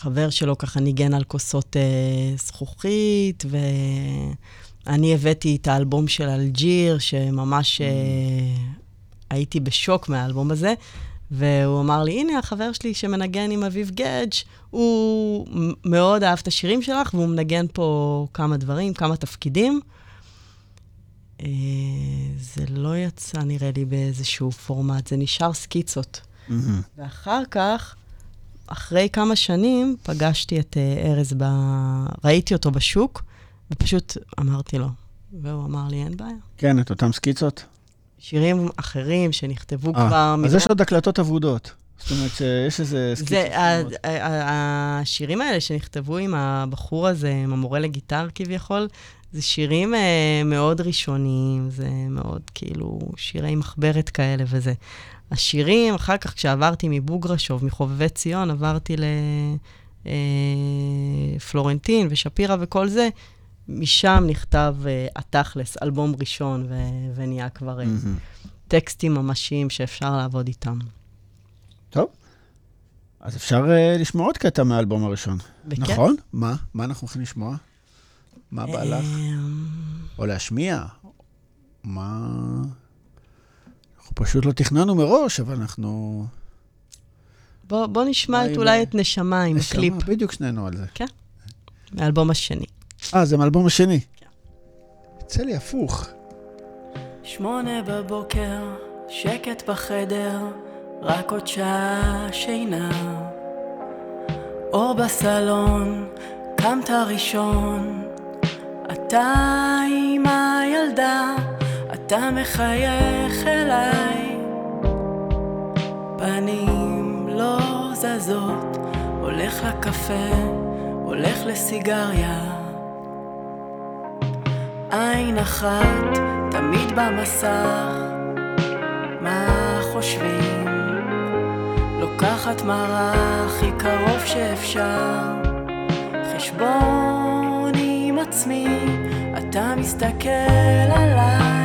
וחבר שלו ככה ניגן על כוסות אה, זכוכית, ואני הבאתי את האלבום של אלג'יר, שממש אה, הייתי בשוק מהאלבום הזה. והוא אמר לי, הנה, החבר שלי שמנגן עם אביב גדג', הוא מאוד אהב את השירים שלך, והוא מנגן פה כמה דברים, כמה תפקידים. אה, זה לא יצא, נראה לי, באיזשהו פורמט, זה נשאר סקיצות. Mm-hmm. ואחר כך, אחרי כמה שנים, פגשתי את uh, ארז, ב... ראיתי אותו בשוק, ופשוט אמרתי לו, והוא אמר לי, אין בעיה. כן, את אותם סקיצות? שירים אחרים שנכתבו 아, כבר... אז יש עוד הקלטות אבודות. זאת אומרת שיש איזה סקיצות. זה, השירים האלה שנכתבו עם הבחור הזה, עם המורה לגיטר כביכול, זה שירים אה, מאוד ראשוניים, זה מאוד כאילו שירי מחברת כאלה וזה. השירים, אחר כך כשעברתי מבוגרשוב, מחובבי ציון, עברתי לפלורנטין ושפירא וכל זה, משם נכתב uh, התכלס, אלבום ראשון, ו- ונהיה כבר mm-hmm. טקסטים ממשיים שאפשר לעבוד איתם. טוב, אז אפשר uh, לשמוע עוד קטע מהאלבום הראשון. בכיף. נכון? מה? מה אנחנו הולכים לשמוע? מה בא לך? או להשמיע? מה... אנחנו פשוט לא תכננו מראש, אבל אנחנו... בוא, בוא נשמע את אולי את נשמה עם נשמה, קליפ. בדיוק שנינו על זה. כן, מהאלבום השני. אה, זה מאלבום השני. כן. יצא לי הפוך. שמונה בבוקר, שקט בחדר, רק עוד שעה שינה. אור בסלון, קמת ראשון, אתה עם הילדה, אתה מחייך אליי. העיניים לא זזות, הולך לקפה, הולך לסיגריה. עין אחת תמיד במסך, מה חושבים? לוקחת מראה הכי קרוב שאפשר, חשבון עם עצמי, אתה מסתכל עליי,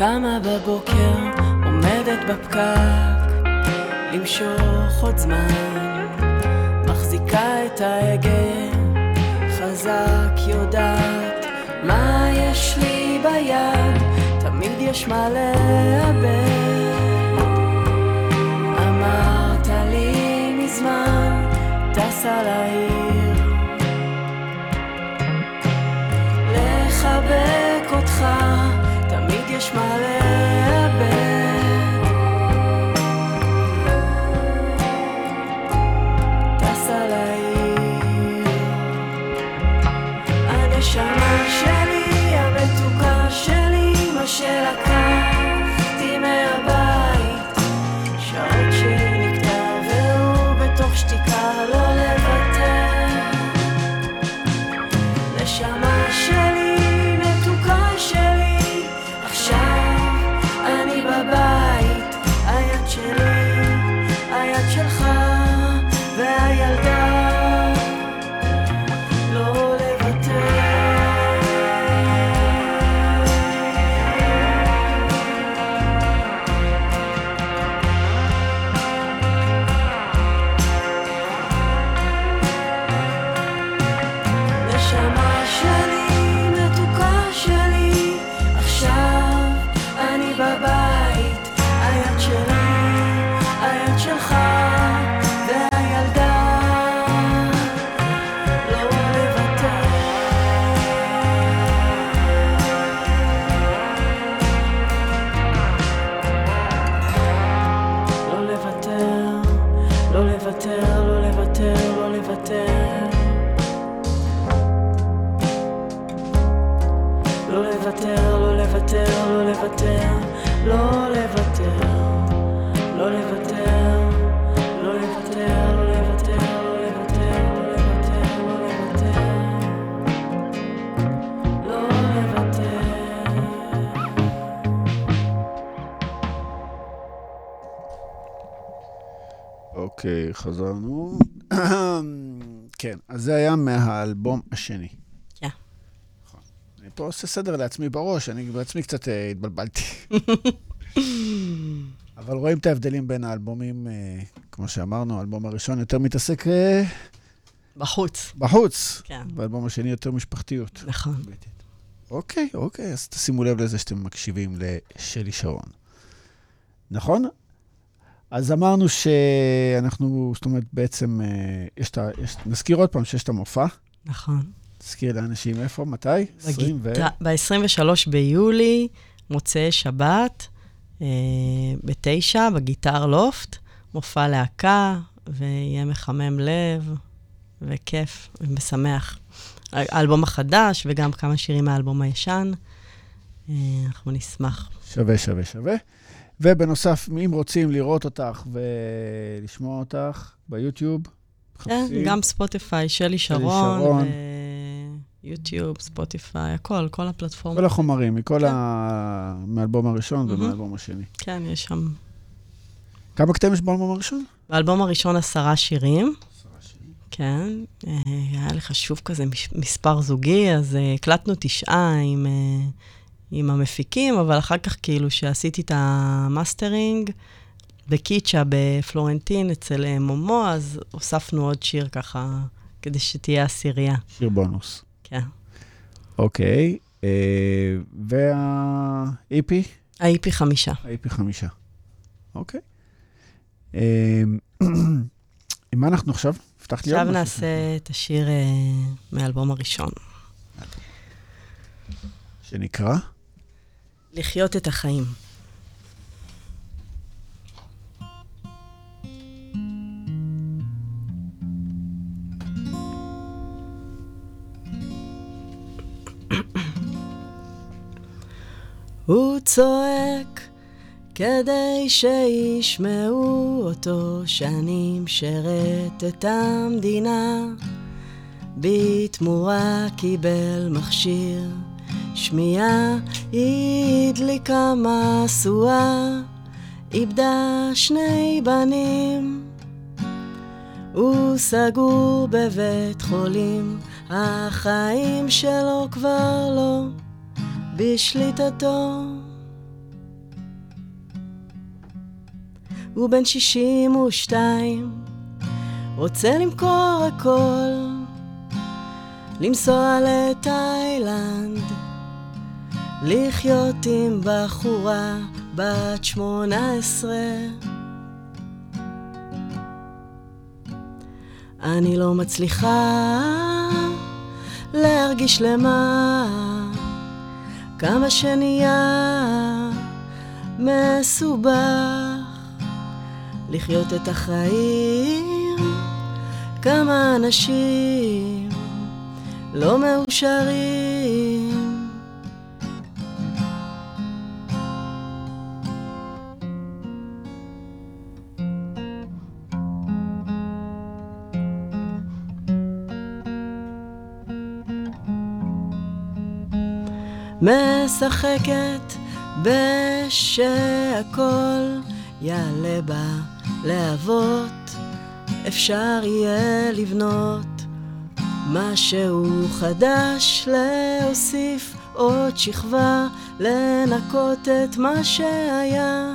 קמה בבוקר, עומדת בפקק, למשוך עוד זמן, מחזיקה את ההגה, חזק יודעת מה יש לי ביד, תמיד יש מה לאבד. אמרת לי מזמן, טסה לעיר, לחבק אותך, הנשמה שלי, המתוקה של אמא של חזרנו. כן, אז זה היה מהאלבום השני. כן. אני פה עושה סדר לעצמי בראש, אני בעצמי קצת אה, התבלבלתי. אבל רואים את ההבדלים בין האלבומים, אה, כמו שאמרנו, האלבום הראשון יותר מתעסק אה, בחוץ. בחוץ, כן, והאלבום השני יותר משפחתיות. נכון. אוקיי, אוקיי, אז תשימו לב לזה שאתם מקשיבים לשלי שרון. נכון? אז אמרנו שאנחנו, זאת אומרת, בעצם, אה, יש את ה... יש- נזכיר עוד פעם שיש את המופע. נכון. תזכיר לאנשים איפה, מתי? 20 ו... ב-23 ביולי, מוצאי שבת, אה, בתשע, בגיטר לופט, מופע להקה, ויהיה מחמם לב, וכיף, ומשמח. האלבום החדש, וגם כמה שירים מהאלבום הישן. אה, אנחנו נשמח. שווה, שווה, שווה. ובנוסף, אם רוצים לראות אותך ולשמוע אותך ביוטיוב, כן, חפשי. גם ספוטיפיי, שלי שרון, שרון. יוטיוב, ספוטיפיי, הכל, כל הפלטפורמות. כל החומרים, מכל כן. ה... מהאלבום הראשון מהמם. ומהאלבום השני. כן, יש שם... כמה קטעים יש באלבום הראשון? באלבום הראשון עשרה שירים. כן, אה, היה לי חשוב כזה מספר זוגי, אז אה, הקלטנו תשעה עם, אה, עם המפיקים, אבל אחר כך, כאילו, שעשיתי את המאסטרינג בקיצ'ה, בפלורנטין, אצל אה, מומו, אז הוספנו עוד שיר ככה, כדי שתהיה עשירייה. שיר בונוס. כן. אוקיי, אה, וה-EP? ה-EP חמישה. ה-EP חמישה. אוקיי. אה, עם מה אנחנו עכשיו? הבטחת לי עוד עכשיו משהו. נעשה את השיר אה, מהאלבום הראשון. שנקרא? לחיות את החיים. הוא צועק כדי שישמעו אותו שנים שרת את המדינה בתמורה קיבל מכשיר שמיעה היא הדליקה משואה איבדה שני בנים. הוא סגור בבית חולים החיים שלו כבר לא בשליטתו. הוא בן שישים ושתיים, רוצה למכור הכל, לנסוע לתאילנד, לחיות עם בחורה בת שמונה עשרה. אני לא מצליחה להרגיש למה. כמה שנהיה מסובך לחיות את החיים. כמה אנשים לא מאושרים משחקת בשהכל יעלה בלהבות, אפשר יהיה לבנות משהו חדש, להוסיף עוד שכבה, לנקות את מה שהיה.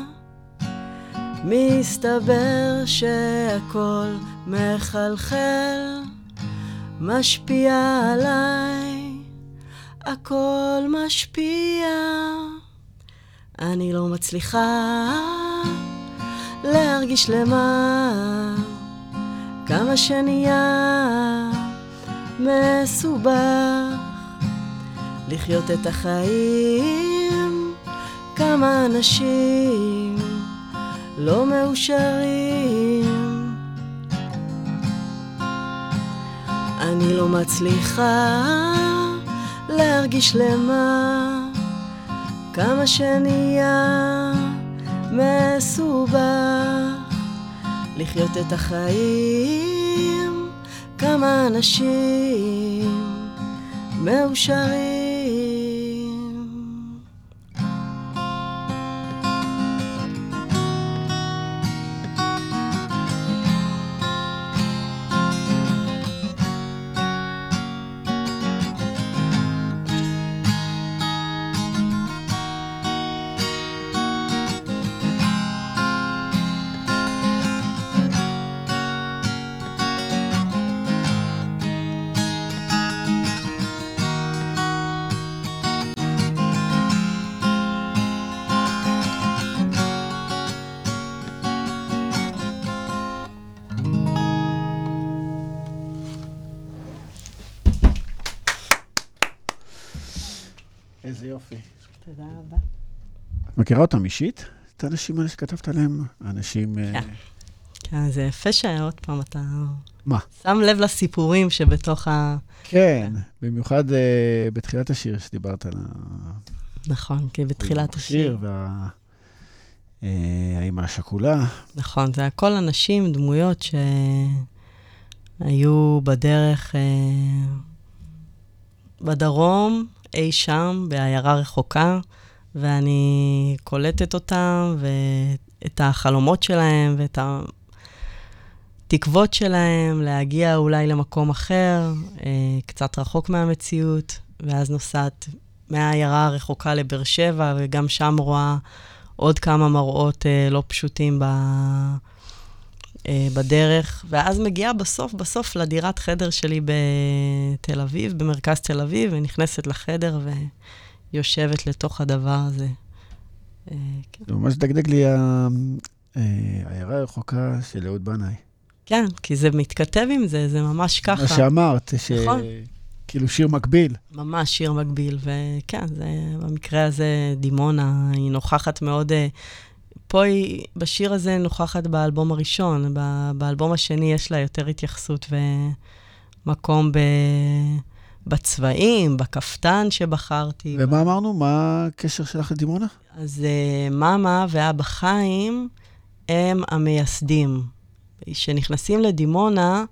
מסתבר שהכל מחלחל, משפיע עליי, הכל משפיע. אני לא מצליחה להרגיש למה. כמה שנהיה מסובך לחיות את החיים. כמה אנשים לא מאושרים. אני לא מצליחה להרגיש למה כמה שנהיה מסובך לחיות את החיים, כמה אנשים מאושרים. מכירה אותם אישית? את האנשים האלה שכתבת עליהם? האנשים... אה, כן. כן, זה יפה שעוד פעם אתה מה? שם לב לסיפורים שבתוך ה... כן, במיוחד אה, בתחילת השיר שדיברת על ה... נכון, כי בתחילת השיר. וה... אה, האמא השכולה. נכון, זה הכל אנשים, דמויות שהיו בדרך בדרום, אי שם, בעיירה רחוקה, ואני קולטת אותם, ואת החלומות שלהם, ואת התקוות שלהם להגיע אולי למקום אחר, אה, קצת רחוק מהמציאות, ואז נוסעת מהעיירה הרחוקה לבאר שבע, וגם שם רואה עוד כמה מראות אה, לא פשוטים ב, אה, בדרך. ואז מגיעה בסוף, בסוף לדירת חדר שלי בתל אביב, במרכז תל אביב, ונכנסת לחדר ויושבת לתוך הדבר הזה. אה, כן. זה ממש דגדג לי אה, העיירה הרחוקה של אהוד בנאי. כן, כי זה מתכתב עם זה, זה ממש ככה. מה שאמרת, ש... נכון. כאילו שיר מקביל. ממש שיר מקביל, וכן, זה, במקרה הזה דימונה, היא נוכחת מאוד... אה, פה היא, בשיר הזה נוכחת באלבום הראשון, באלבום השני יש לה יותר התייחסות ומקום ב... בצבעים, בכפתן שבחרתי. ומה אמרנו? מה הקשר שלך לדימונה? אז uh, מאמה ואבא חיים הם המייסדים. כשנכנסים לדימונה,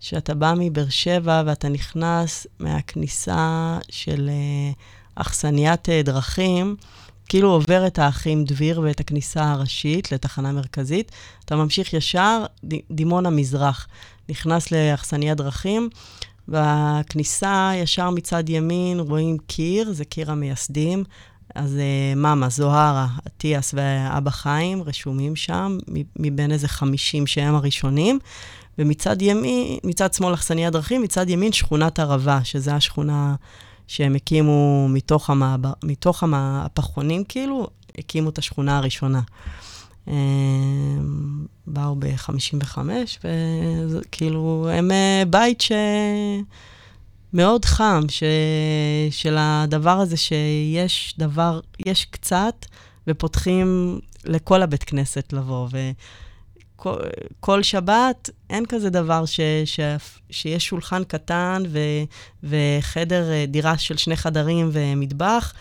שאתה בא מבאר שבע ואתה נכנס מהכניסה של uh, אכסניית uh, דרכים, כאילו עובר את האחים דביר ואת הכניסה הראשית לתחנה מרכזית, אתה ממשיך ישר, דימונה מזרח. נכנס לאכסניית דרכים, בכניסה, ישר מצד ימין, רואים קיר, זה קיר המייסדים. אז uh, מאמה, זוהרה, אטיאס ואבא חיים רשומים שם, מבין איזה 50 שהם הראשונים. ומצד ימין, מצד שמאל אכסניה דרכים, מצד ימין שכונת ערבה, שזו השכונה שהם הקימו מתוך, המעבר, מתוך המהפכונים, כאילו, הקימו את השכונה הראשונה. אה, באו ב-55, וכאילו, הם אה, בית ש... מאוד חם, ש... של הדבר הזה שיש דבר, יש קצת, ופותחים לכל הבית כנסת לבוא. וכל שבת אין כזה דבר ש... ש... שיש שולחן קטן ו... וחדר, אה, דירה של שני חדרים ומטבח,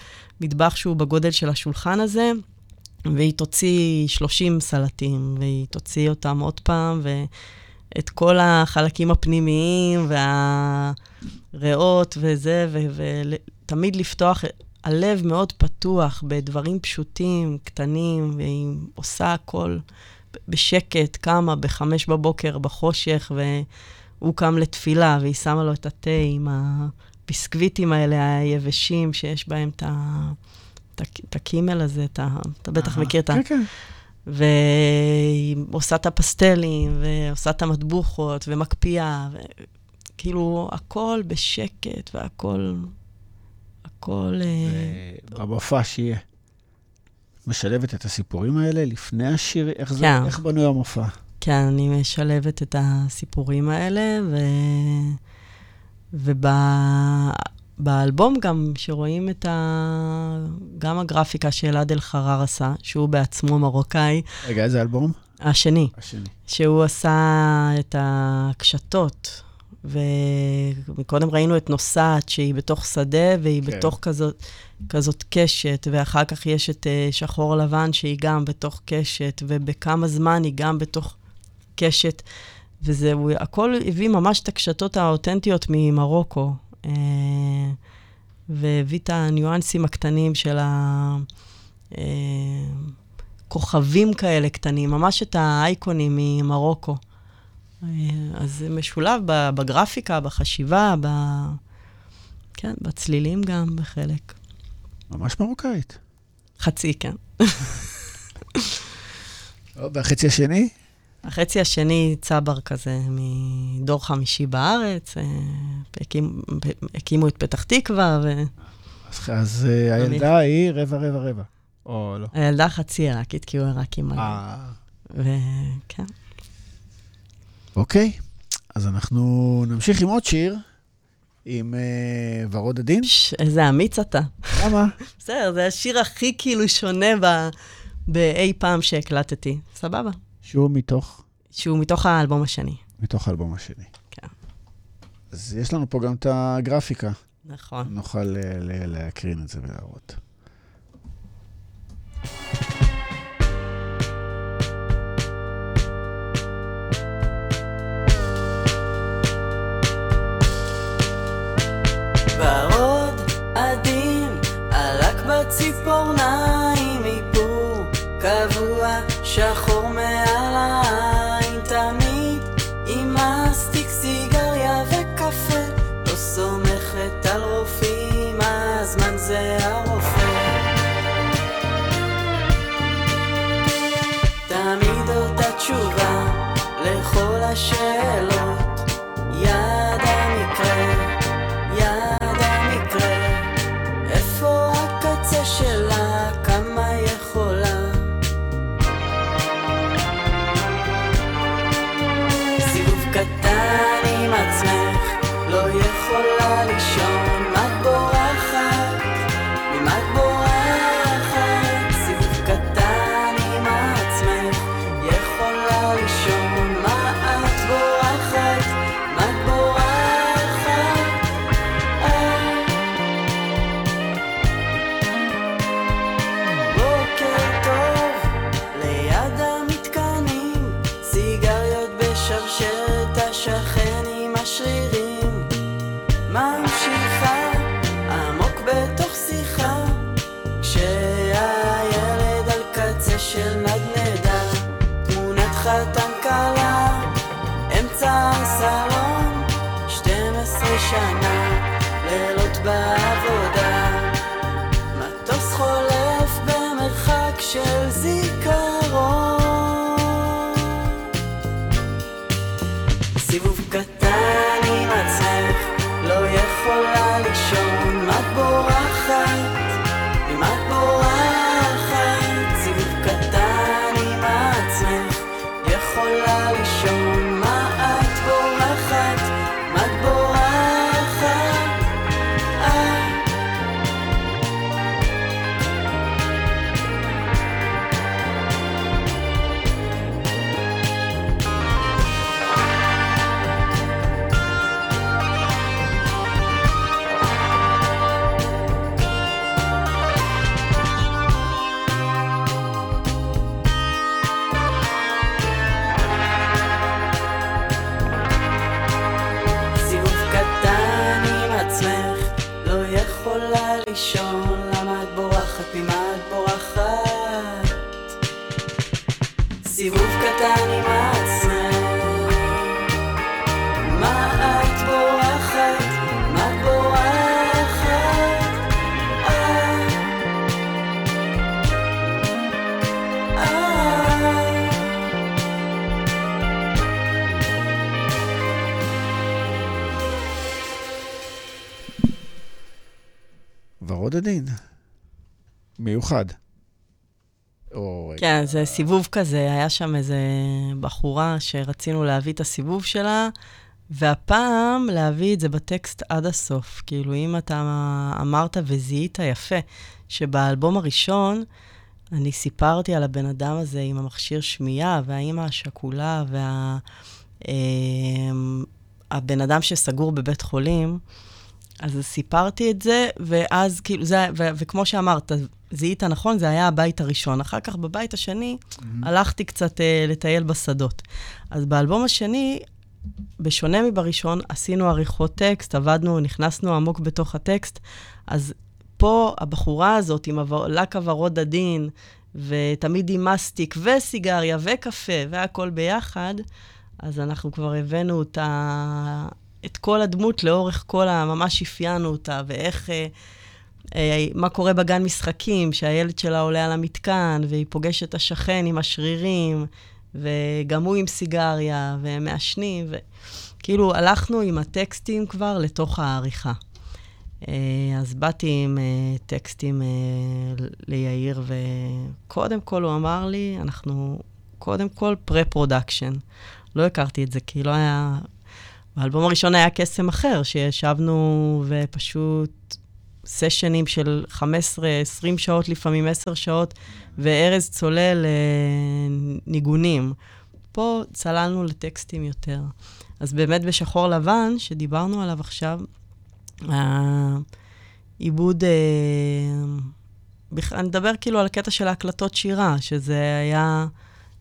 מטבח שהוא בגודל של השולחן הזה. והיא תוציא 30 סלטים, והיא תוציא אותם עוד פעם, ואת כל החלקים הפנימיים והריאות וזה, ותמיד לפתוח, הלב מאוד פתוח בדברים פשוטים, קטנים, והיא עושה הכל בשקט, קמה בחמש בבוקר בחושך, והוא קם לתפילה, והיא שמה לו את התה עם הביסקוויטים האלה היבשים, שיש בהם את ה... את הקימל הזה, אתה, אתה בטח מכיר את ה... כן, כן. והיא עושה את הפסטלים, ועושה את המטבוחות, ומקפיאה, וכאילו, הכל בשקט, והכל... הכל... אה, במופע שיהיה. משלבת את הסיפורים האלה לפני השיר? איך, כן. זה, איך בנוי המופע? כן, אני משלבת את הסיפורים האלה, ו... וב... באלבום גם, שרואים את ה... גם הגרפיקה שאלעד אלחרר עשה, שהוא בעצמו מרוקאי. רגע, איזה אלבום? השני. השני. שהוא עשה את הקשתות, וקודם ראינו את נוסעת, שהיא בתוך שדה, והיא כן. בתוך כזאת, כזאת קשת, ואחר כך יש את uh, שחור לבן, שהיא גם בתוך קשת, ובכמה זמן היא גם בתוך קשת. וזה, הוא, הכל הביא ממש את הקשתות האותנטיות ממרוקו. אה, והביא את הניואנסים הקטנים של הכוכבים אה, כאלה קטנים, ממש את האייקונים ממרוקו. אה, אז זה משולב בגרפיקה, בחשיבה, ב... כן, בצלילים גם בחלק. ממש מרוקאית. חצי, כן. והחצי השני? החצי השני צבר כזה מדור חמישי בארץ, אה, הקים, הקימו את פתח תקווה. ו... אז, אז אה, הילדה היא רבע, רבע, רבע, או לא? הילדה חצי עיראקית, כי הוא עיראקי מלא. אה. וכן. אוקיי, אז אנחנו נמשיך עם עוד שיר, עם uh, ורוד עדין. איזה אמיץ אתה. למה? בסדר, זה השיר הכי כאילו שונה ב... באי פעם שהקלטתי. סבבה. שהוא מתוך? שהוא מתוך האלבום השני. מתוך האלבום השני. כן. אז יש לנו פה גם את הגרפיקה. נכון. נוכל להקרין את זה ולהראות. ורוד עדין, עלק בציפורניים, איפור קבוע, שחור הדין. מיוחד. או... כן, זה סיבוב כזה, היה שם איזה בחורה שרצינו להביא את הסיבוב שלה, והפעם להביא את זה בטקסט עד הסוף. כאילו, אם אתה אמרת וזיהית יפה, שבאלבום הראשון, אני סיפרתי על הבן אדם הזה עם המכשיר שמיעה, והאימא השכולה, וה... אמ, הבן אדם שסגור בבית חולים, אז סיפרתי את זה, ואז כאילו, זה, ו- וכמו שאמרת, זיהית נכון, זה היה הבית הראשון. אחר כך, בבית השני, mm-hmm. הלכתי קצת uh, לטייל בשדות. אז באלבום השני, בשונה מבראשון, עשינו עריכות טקסט, עבדנו, נכנסנו עמוק בתוך הטקסט, אז פה הבחורה הזאת עם לק הוורוד עדין, ותמיד עם מסטיק, וסיגריה, וקפה, והכל ביחד, אז אנחנו כבר הבאנו אותה, את כל הדמות לאורך כל ה... ממש אפיינו אותה, ואיך... אה, אה, מה קורה בגן משחקים, שהילד שלה עולה על המתקן, והיא פוגשת את השכן עם השרירים, וגם הוא עם סיגריה, והם מעשנים, וכאילו הלכנו עם הטקסטים כבר לתוך העריכה. אה, אז באתי עם אה, טקסטים אה, ליאיר, וקודם כל הוא אמר לי, אנחנו קודם כל pre-production. לא הכרתי את זה, כי לא היה... באלבום הראשון היה קסם אחר, שישבנו ופשוט סשנים של 15-20 שעות, לפעמים 10 שעות, וארז צולל אה, ניגונים. פה צללנו לטקסטים יותר. אז באמת בשחור לבן, שדיברנו עליו עכשיו, העיבוד, אה. אני מדבר כאילו על הקטע של ההקלטות שירה, שזה היה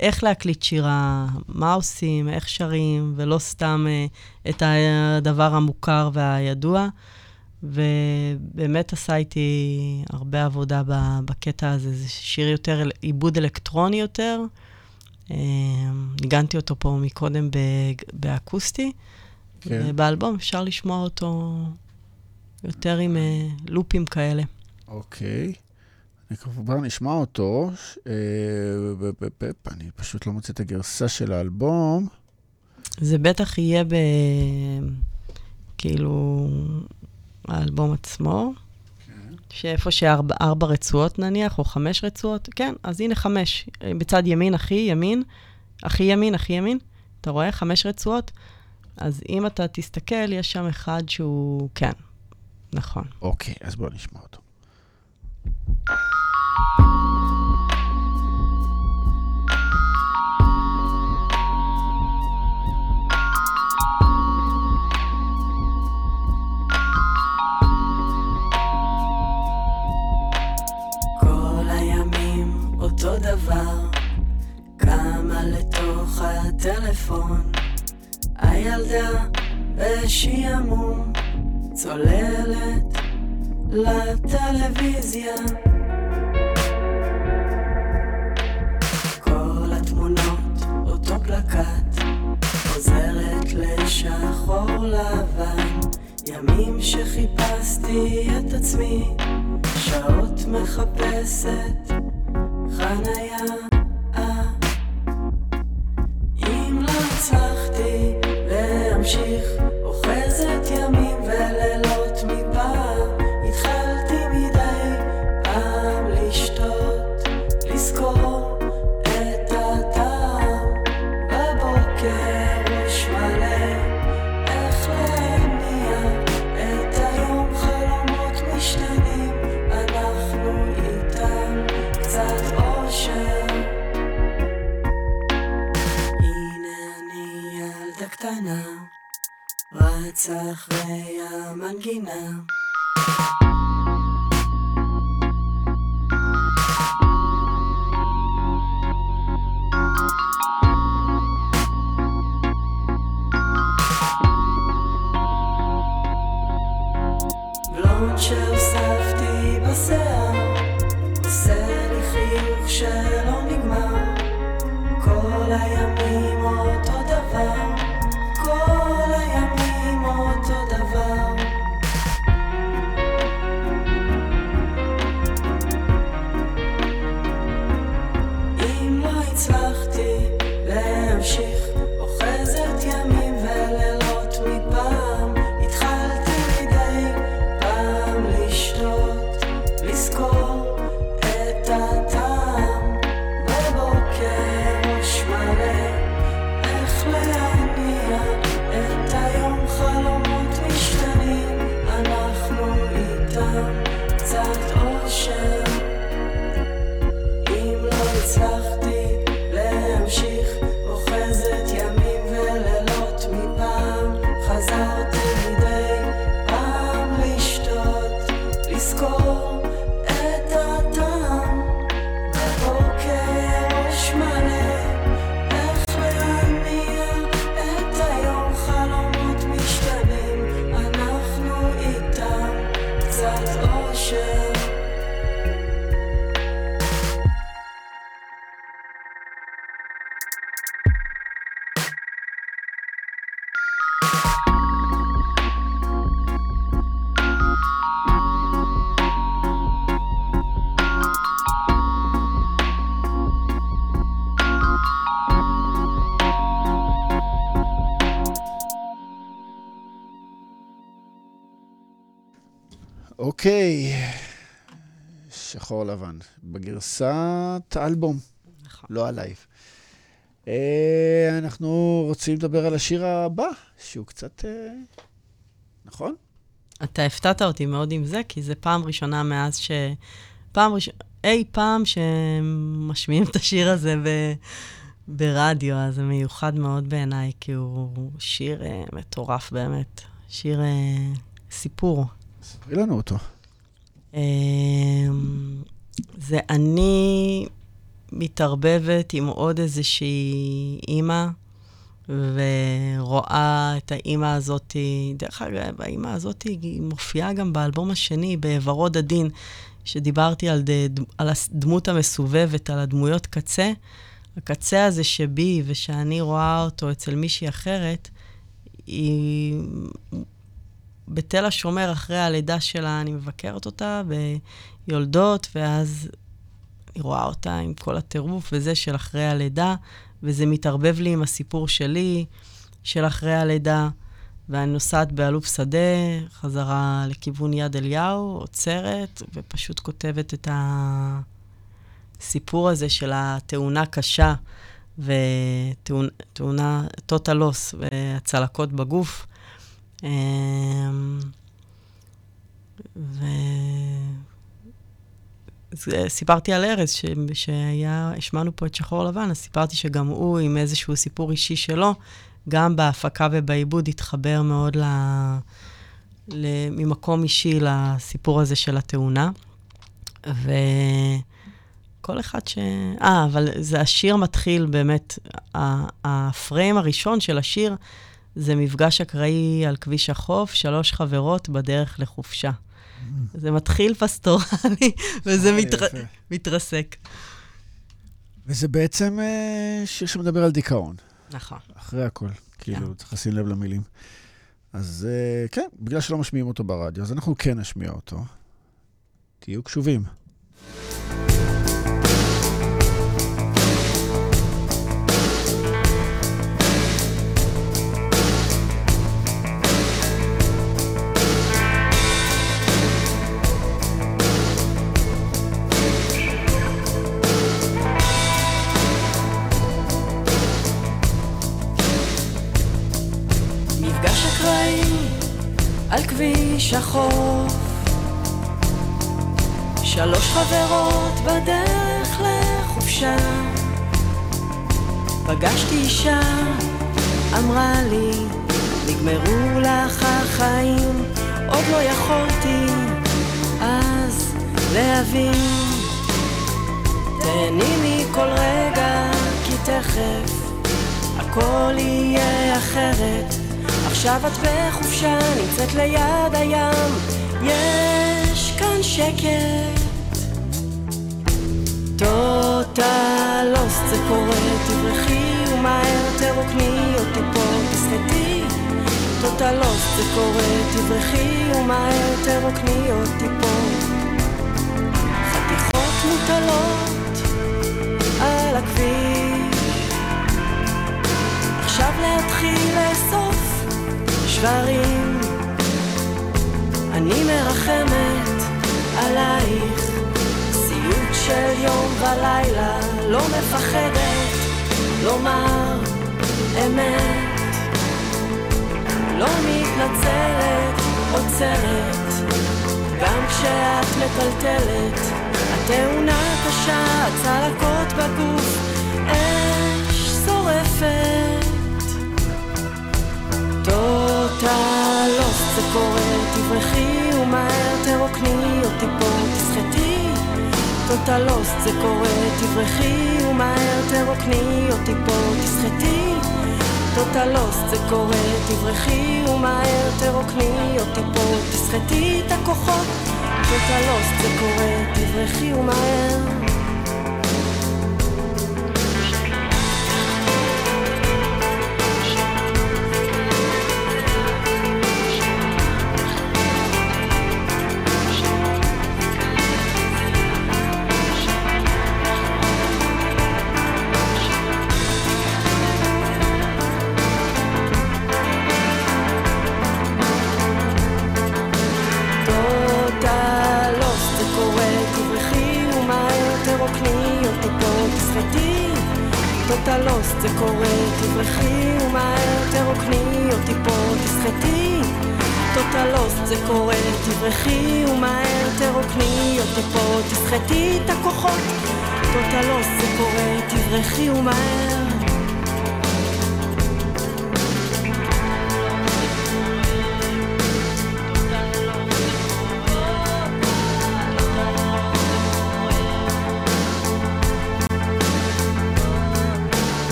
איך להקליט שירה, מה עושים, איך שרים, ולא סתם אה, את הדבר המוכר והידוע. ובאמת עשה איתי הרבה עבודה בקטע הזה. זה שיר יותר, עיבוד אלקטרוני יותר. ניגנתי אותו פה מקודם באקוסטי. כן. באלבום אפשר לשמוע אותו יותר עם לופים כאלה. אוקיי. אני כבר נשמע אותו. אני פשוט לא מוצא את הגרסה של האלבום. זה בטח יהיה ב... כאילו, האלבום עצמו, שאיפה שארבע רצועות נניח, או חמש רצועות, כן, אז הנה חמש. בצד ימין, הכי ימין, הכי ימין, הכי ימין, אתה רואה? חמש רצועות. אז אם אתה תסתכל, יש שם אחד שהוא, כן, נכון. אוקיי, אז בוא נשמע אותו. אוקיי, שחור לבן, בגרסת האלבום, נכון. לא הלייב. אה, אנחנו רוצים לדבר על השיר הבא, שהוא קצת... אה, נכון? אתה הפתעת אותי מאוד עם זה, כי זה פעם ראשונה מאז ש... פעם ראשונה, אי פעם שמשמיעים את השיר הזה ב... ברדיו, אז זה מיוחד מאוד בעיניי, כי הוא שיר אה, מטורף באמת. שיר אה, סיפור. ספרי לנו אותו. זה אני מתערבבת עם עוד איזושהי אימא, ורואה את האימא הזאת, דרך אגב, האימא הזאת היא מופיעה גם באלבום השני, ב"ורוד עדין", שדיברתי על, ד, על הדמות המסובבת, על הדמויות קצה. הקצה הזה שבי ושאני רואה אותו אצל מישהי אחרת, היא... בתל השומר, אחרי הלידה שלה, אני מבקרת אותה ביולדות, ואז אני רואה אותה עם כל הטירוף וזה של אחרי הלידה, וזה מתערבב לי עם הסיפור שלי, של אחרי הלידה, ואני נוסעת באלוף שדה, חזרה לכיוון יד אליהו, עוצרת, ופשוט כותבת את הסיפור הזה של התאונה קשה, ותאונה, total loss, והצלקות בגוף. אמ, ו... סיפרתי על ארז, ש... שהיה, השמענו פה את שחור לבן, אז סיפרתי שגם הוא, עם איזשהו סיפור אישי שלו, גם בהפקה ובעיבוד התחבר מאוד ל... ל... ממקום אישי לסיפור הזה של התאונה. וכל אחד ש... אה, אבל זה השיר מתחיל באמת, הפריים הראשון של השיר זה מפגש אקראי על כביש החוף, שלוש חברות בדרך לחופשה. Mm. זה מתחיל פסטורלי, וזה אה, מתר... מתרסק. וזה בעצם אה, שיר שמדבר על דיכאון. נכון. אחרי הכל, כאילו, כן. צריך לשים לב למילים. אז אה, כן, בגלל שלא משמיעים אותו ברדיו, אז אנחנו כן נשמיע אותו. תהיו קשובים. כביש החוף שלוש חברות בדרך לחופשה פגשתי אישה, אמרה לי, נגמרו לך החיים, עוד לא יכולתי אז להבין. תהני מכל רגע, כי תכף הכל יהיה אחרת. עכשיו את בחופשה, נמצאת ליד הים, יש כאן שקט. טוטל לוסט זה קורה, תברחי ומהר תרוקני אותי פה, תסחטי. טוטל לוסט זה קורה, תברחי ומהר תרוקני אותי פה. חתיכות מוטלות על הכביש, עכשיו להתחיל לאסוף שברים אני מרחמת עלייך. סיוט של יום ולילה לא מפחדת לומר אמת. לא מתנצלת, עוצרת. גם כשאת מטלטלת התאונה קשה, הצלקות בגוף אש שורפת טוטלוס זה קורה, תברחי ומהר תרוקני אותי פה, תסחטי. טוטלוס זה קורה, תברחי ומהר תרוקני אותי פה, תסחטי. טוטלוס זה קורה, תברחי ומהר תרוקני אותי פה, תסחטי את הכוחות. טוטלוס זה קורה, תברחי ומהר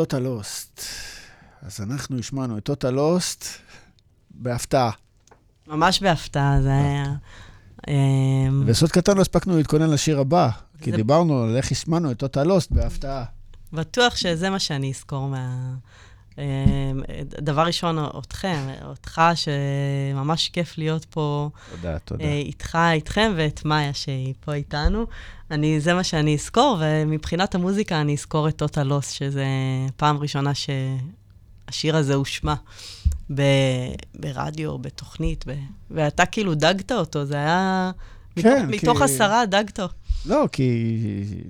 טוטל לוסט. אז אנחנו השמענו את טוטל לוסט בהפתעה. ממש בהפתעה, זה היה... אמ, וסוד קטן, לא הספקנו להתכונן לשיר הבא, כי דיברנו על איך השמענו את טוטל לוסט בהפתעה. בטוח שזה מה שאני אזכור מה... דבר ראשון, אתכם, אותך, שממש כיף להיות פה. תודה, תודה. איתך, איתכם, ואת מאיה, שהיא פה איתנו. אני, זה מה שאני אזכור, ומבחינת המוזיקה אני אזכור את טוטה לוס, שזה פעם ראשונה שהשיר הזה הושמע ב, ברדיו, בתוכנית, ב, ואתה כאילו דגת אותו, זה היה... כן, מתוך, כי... מתוך עשרה דגת. לא, כי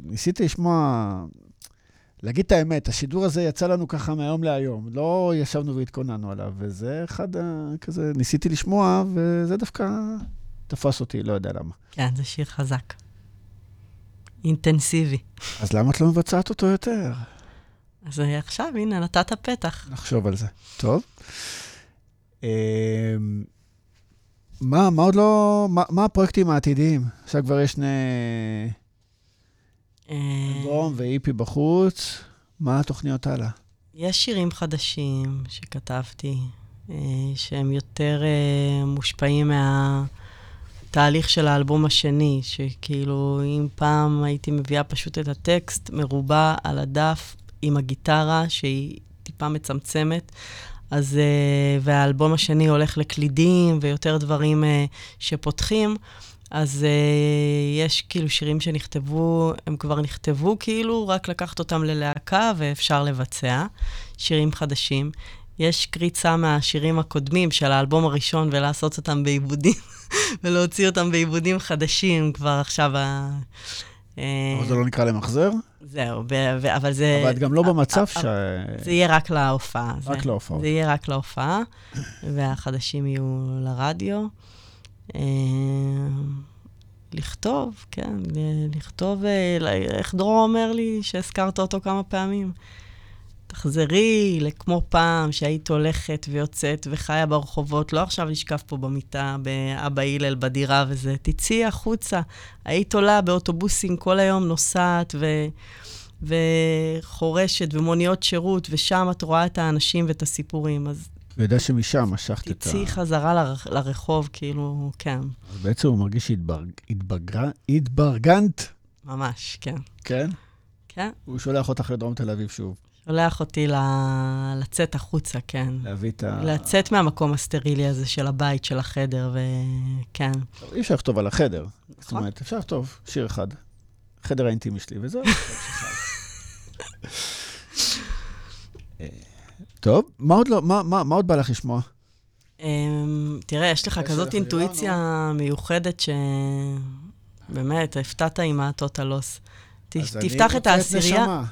ניסיתי לשמוע... להגיד את האמת, השידור הזה יצא לנו ככה מהיום להיום. לא ישבנו והתכוננו עליו, וזה אחד כזה, ניסיתי לשמוע, וזה דווקא תפס אותי, לא יודע למה. כן, זה שיר חזק. אינטנסיבי. אז למה את לא מבצעת אותו יותר? אז עכשיו, הנה, נתת פתח. נחשוב על זה. טוב. אמ, מה, מה עוד לא... מה, מה הפרויקטים העתידיים? עכשיו כבר יש שני... אלבום ואיפי בחוץ. מה התוכניות הלאה? יש שירים חדשים שכתבתי, אה, שהם יותר אה, מושפעים מה... התהליך של האלבום השני, שכאילו, אם פעם הייתי מביאה פשוט את הטקסט מרובע על הדף עם הגיטרה, שהיא טיפה מצמצמת, אז, והאלבום השני הולך לקלידים ויותר דברים שפותחים, אז uh, יש כאילו שירים שנכתבו, הם כבר נכתבו כאילו, רק לקחת אותם ללהקה ואפשר לבצע, שירים חדשים. יש קריצה מהשירים הקודמים של האלבום הראשון ולעשות אותם בעיבודים, ולהוציא אותם בעיבודים חדשים כבר עכשיו. ה... אה, אבל זה לא נקרא למחזר? זהו, אבל זה... אבל את גם לא במצב ש... זה יהיה רק להופעה. רק להופעה. זה יהיה רק להופעה, והחדשים יהיו לרדיו. אה, לכתוב, כן, לכתוב, אה, איך דרור אומר לי שהזכרת אותו כמה פעמים? תחזרי לכמו פעם שהיית הולכת ויוצאת וחיה ברחובות, לא עכשיו לשכב פה במיטה באבא הלל בדירה וזה, תצאי החוצה. היית עולה באוטובוסים כל היום, נוסעת ו... וחורשת ומוניות שירות, ושם את רואה את האנשים ואת הסיפורים. אז... הוא יודע שמשם משכת את ה... תצאי חזרה ל... לרחוב, כאילו, כן. אז בעצם הוא מרגיש שהתברגנת? ממש, כן. כן? כן. הוא שולח אותך לדרום תל אביב שוב. שולח אותי ל... לצאת החוצה, כן. להביא את ה... לצאת מהמקום הסטרילי הזה של הבית, של החדר, וכן. אי אפשר לכתוב על החדר. נכון. זאת אומרת, אפשר לכתוב שיר אחד, חדר האינטימי שלי, וזהו. טוב, מה עוד, לא, מה, מה, מה עוד בא לך לשמוע? Um, תראה, יש לך כזאת אינטואיציה מיוחדת שבאמת, הפתעת עם הטוטלוס. תפתח את העשירייה.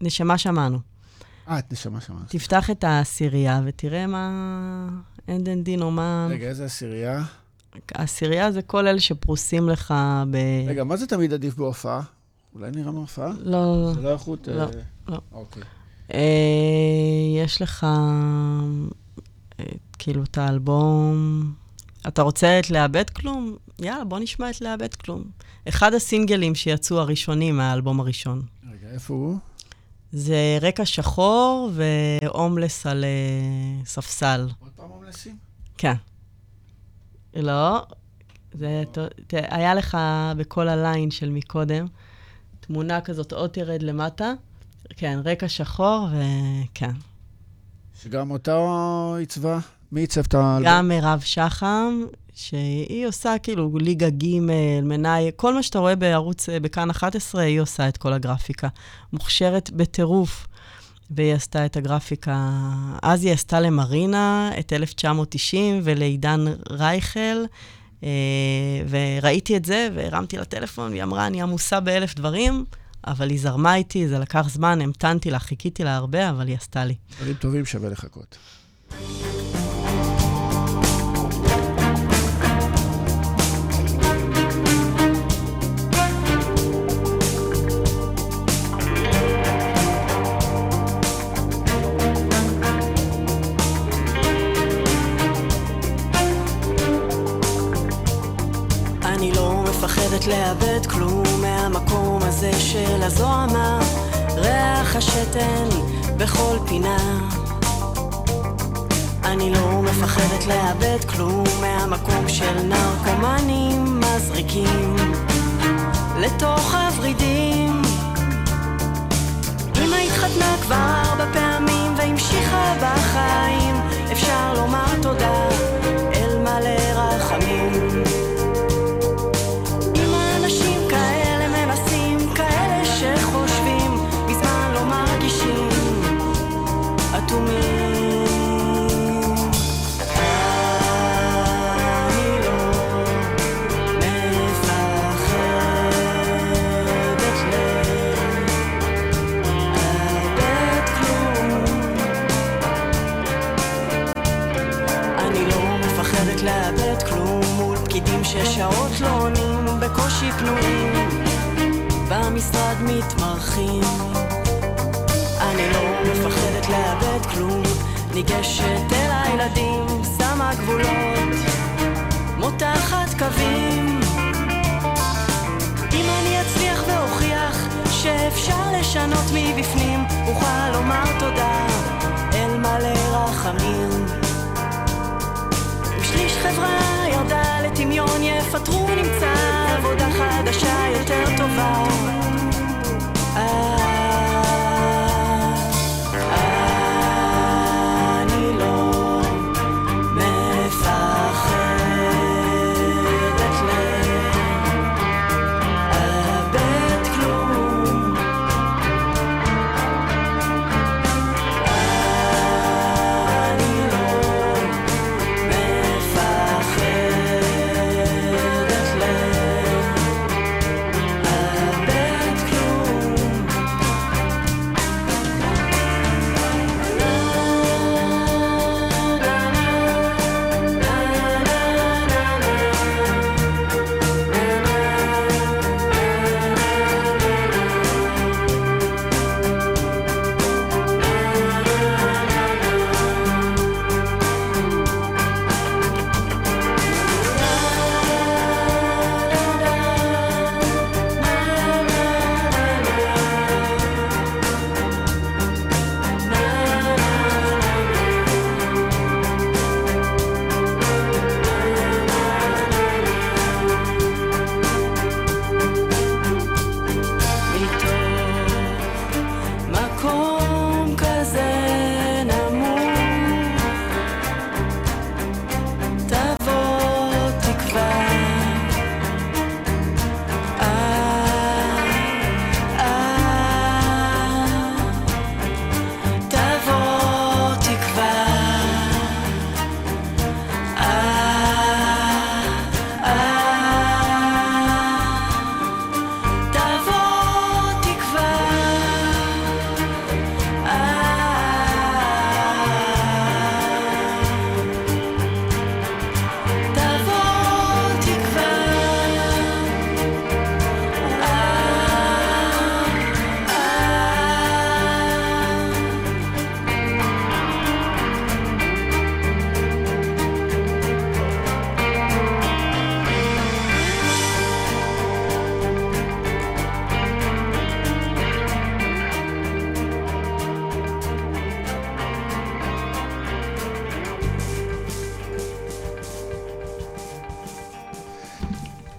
נשמה שמענו. אה, את נשמה שמענו. תפתח את העשירייה ותראה מה... אין דין דין או מה... רגע, איזה עשירייה? העשירייה זה כל אלה שפרוסים לך ב... רגע, מה זה תמיד עדיף בהופעה? אולי נראה מהופעה? לא, לא, לא. זה לא איכות... לא, אה... לא. אוקיי. אה, יש לך אה, כאילו את האלבום... אתה רוצה את לאבד כלום? יאללה, בוא נשמע את לאבד כלום. אחד הסינגלים שיצאו הראשונים מהאלבום הראשון. רגע, איפה הוא? זה רקע שחור והומלס על uh, ספסל. עוד פעם הומלסים? כן. לא, זה, היה לך בכל הליין של מקודם, תמונה כזאת, עוד תרד למטה, כן, רקע שחור, וכן. שגם אותה עיצבה? מי עיצב את ה... גם מירב שחם, שהיא עושה כאילו ליגה ג', מנאי, כל מה שאתה רואה בערוץ, בכאן 11, היא עושה את כל הגרפיקה. מוכשרת בטירוף. והיא עשתה את הגרפיקה, אז היא עשתה למרינה את 1990 ולעידן רייכל, אה, וראיתי את זה והרמתי לטלפון, והיא אמרה, אני עמוסה באלף דברים, אבל היא זרמה איתי, זה לקח זמן, המתנתי לה, חיכיתי לה הרבה, אבל היא עשתה לי. דברים טובים שווה לחכות. לאבד כלום הזה של הזוהמה, ריח השתן בכל פינה. אני לא מפחדת לאבד כלום מהמקום של נרקומנים מזריקים לתוך הוורידים. אמא התחתנה כבר ארבע פעמים והמשיכה בחיים, אפשר לומר תודה. ב... שעות לא עונים, בקושי פנויים, במשרד מתמרחים. אני לא מפחדת לאבד כלום, ניגשת אל הילדים, שמה גבולות, מותחת קווים. אם אני אצליח ואוכיח שאפשר לשנות מבפנים, אוכל לומר תודה אל מלא רחמים. חברה ירדה לטמיון, יפטרו, נמצא עבודה חדשה יותר טובה.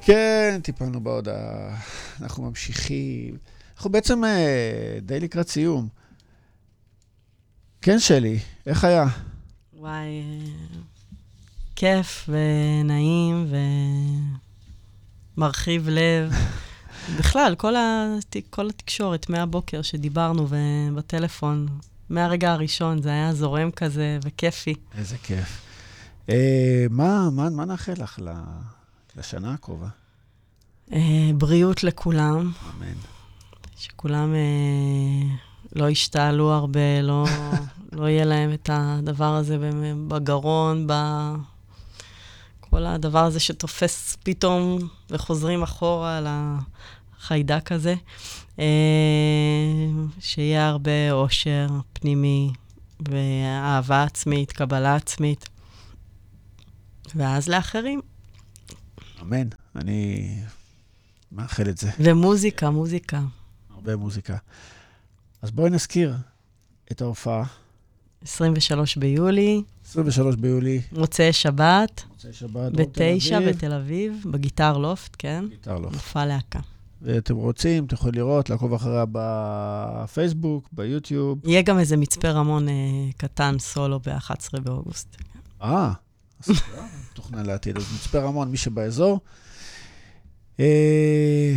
כן, טיפלנו בהודעה. אנחנו ממשיכים. אנחנו בעצם אה, די לקראת סיום. כן, שלי, איך היה? וואי, אה, כיף ונעים ומרחיב לב. בכלל, כל, הת... כל התקשורת מהבוקר שדיברנו בטלפון, מהרגע הראשון, זה היה זורם כזה וכיפי. איזה כיף. אה, מה, מה, מה נאחל לך ל- לשנה הקרובה? אה, בריאות לכולם, אמן. שכולם אה, לא ישתעלו הרבה, לא, לא יהיה להם את הדבר הזה בגרון, ב... כל הדבר הזה שתופס פתאום וחוזרים אחורה לחיידק הזה. אה, שיהיה הרבה אושר פנימי ואהבה עצמית, קבלה עצמית, ואז לאחרים. אמן. אני מאחל את זה. ומוזיקה, מוזיקה. הרבה מוזיקה. אז בואי נזכיר את ההופעה. 23 ביולי, 23 ביולי, מוצאי שבת, מוצאי שבת, בתשע. בתל אביב, בגיטר לופט, כן? גיטר לא. מופע להקה. ואתם רוצים, אתם יכולים לראות, לעקוב אחריה בפייסבוק, ביוטיוב. יהיה גם איזה מצפה רמון אה, קטן, סולו, ב-11 באוגוסט. אה, מתוכנן לעתיד. אז מצפה רמון, מי שבאזור. אה,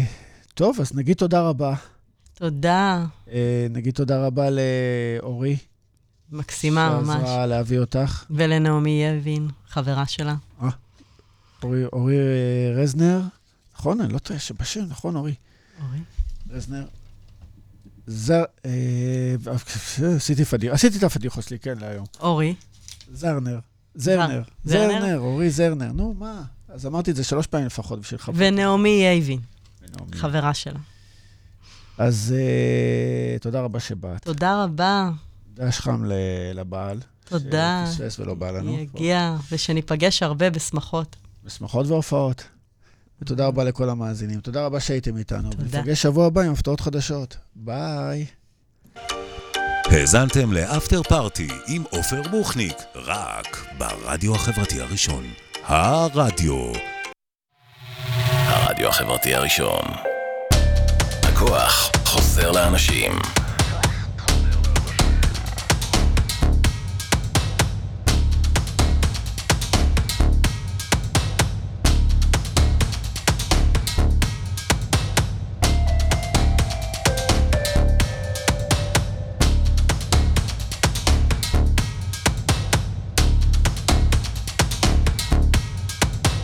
טוב, אז נגיד תודה רבה. תודה, אה, נגיד תודה רבה לאורי. מקסימה ממש. שעזרה להביא אותך. ולנעמי יבין, חברה שלה. אורי, אורי אה, רזנר, נכון? אני לא טועה שבשם, נכון, אורי? אורי. רזנר. זר... אה, עשיתי את הפדיחות שלי, כן, להיום. אורי. זרנר. זרנר. זרנר. זרנר, אורי זרנר. נו, מה? אז אמרתי את זה שלוש פעמים לפחות בשביל חבר. ונעמי יייבין. חברה שלה. אז אה, תודה רבה שבאת. תודה רבה. דש חם ל- לבעל. תודה. שפספס ולא בא לנו. יגיע, ושניפגש הרבה בשמחות. בשמחות והופעות. ותודה רבה לכל המאזינים. תודה רבה שהייתם איתנו. תודה. ונפגש שבוע הבא עם הפתעות חדשות. ביי. האזנתם לאפטר פארטי עם עופר בוכניק, רק ברדיו החברתי הראשון. הרדיו. הרדיו החברתי הראשון. הכוח חוזר לאנשים.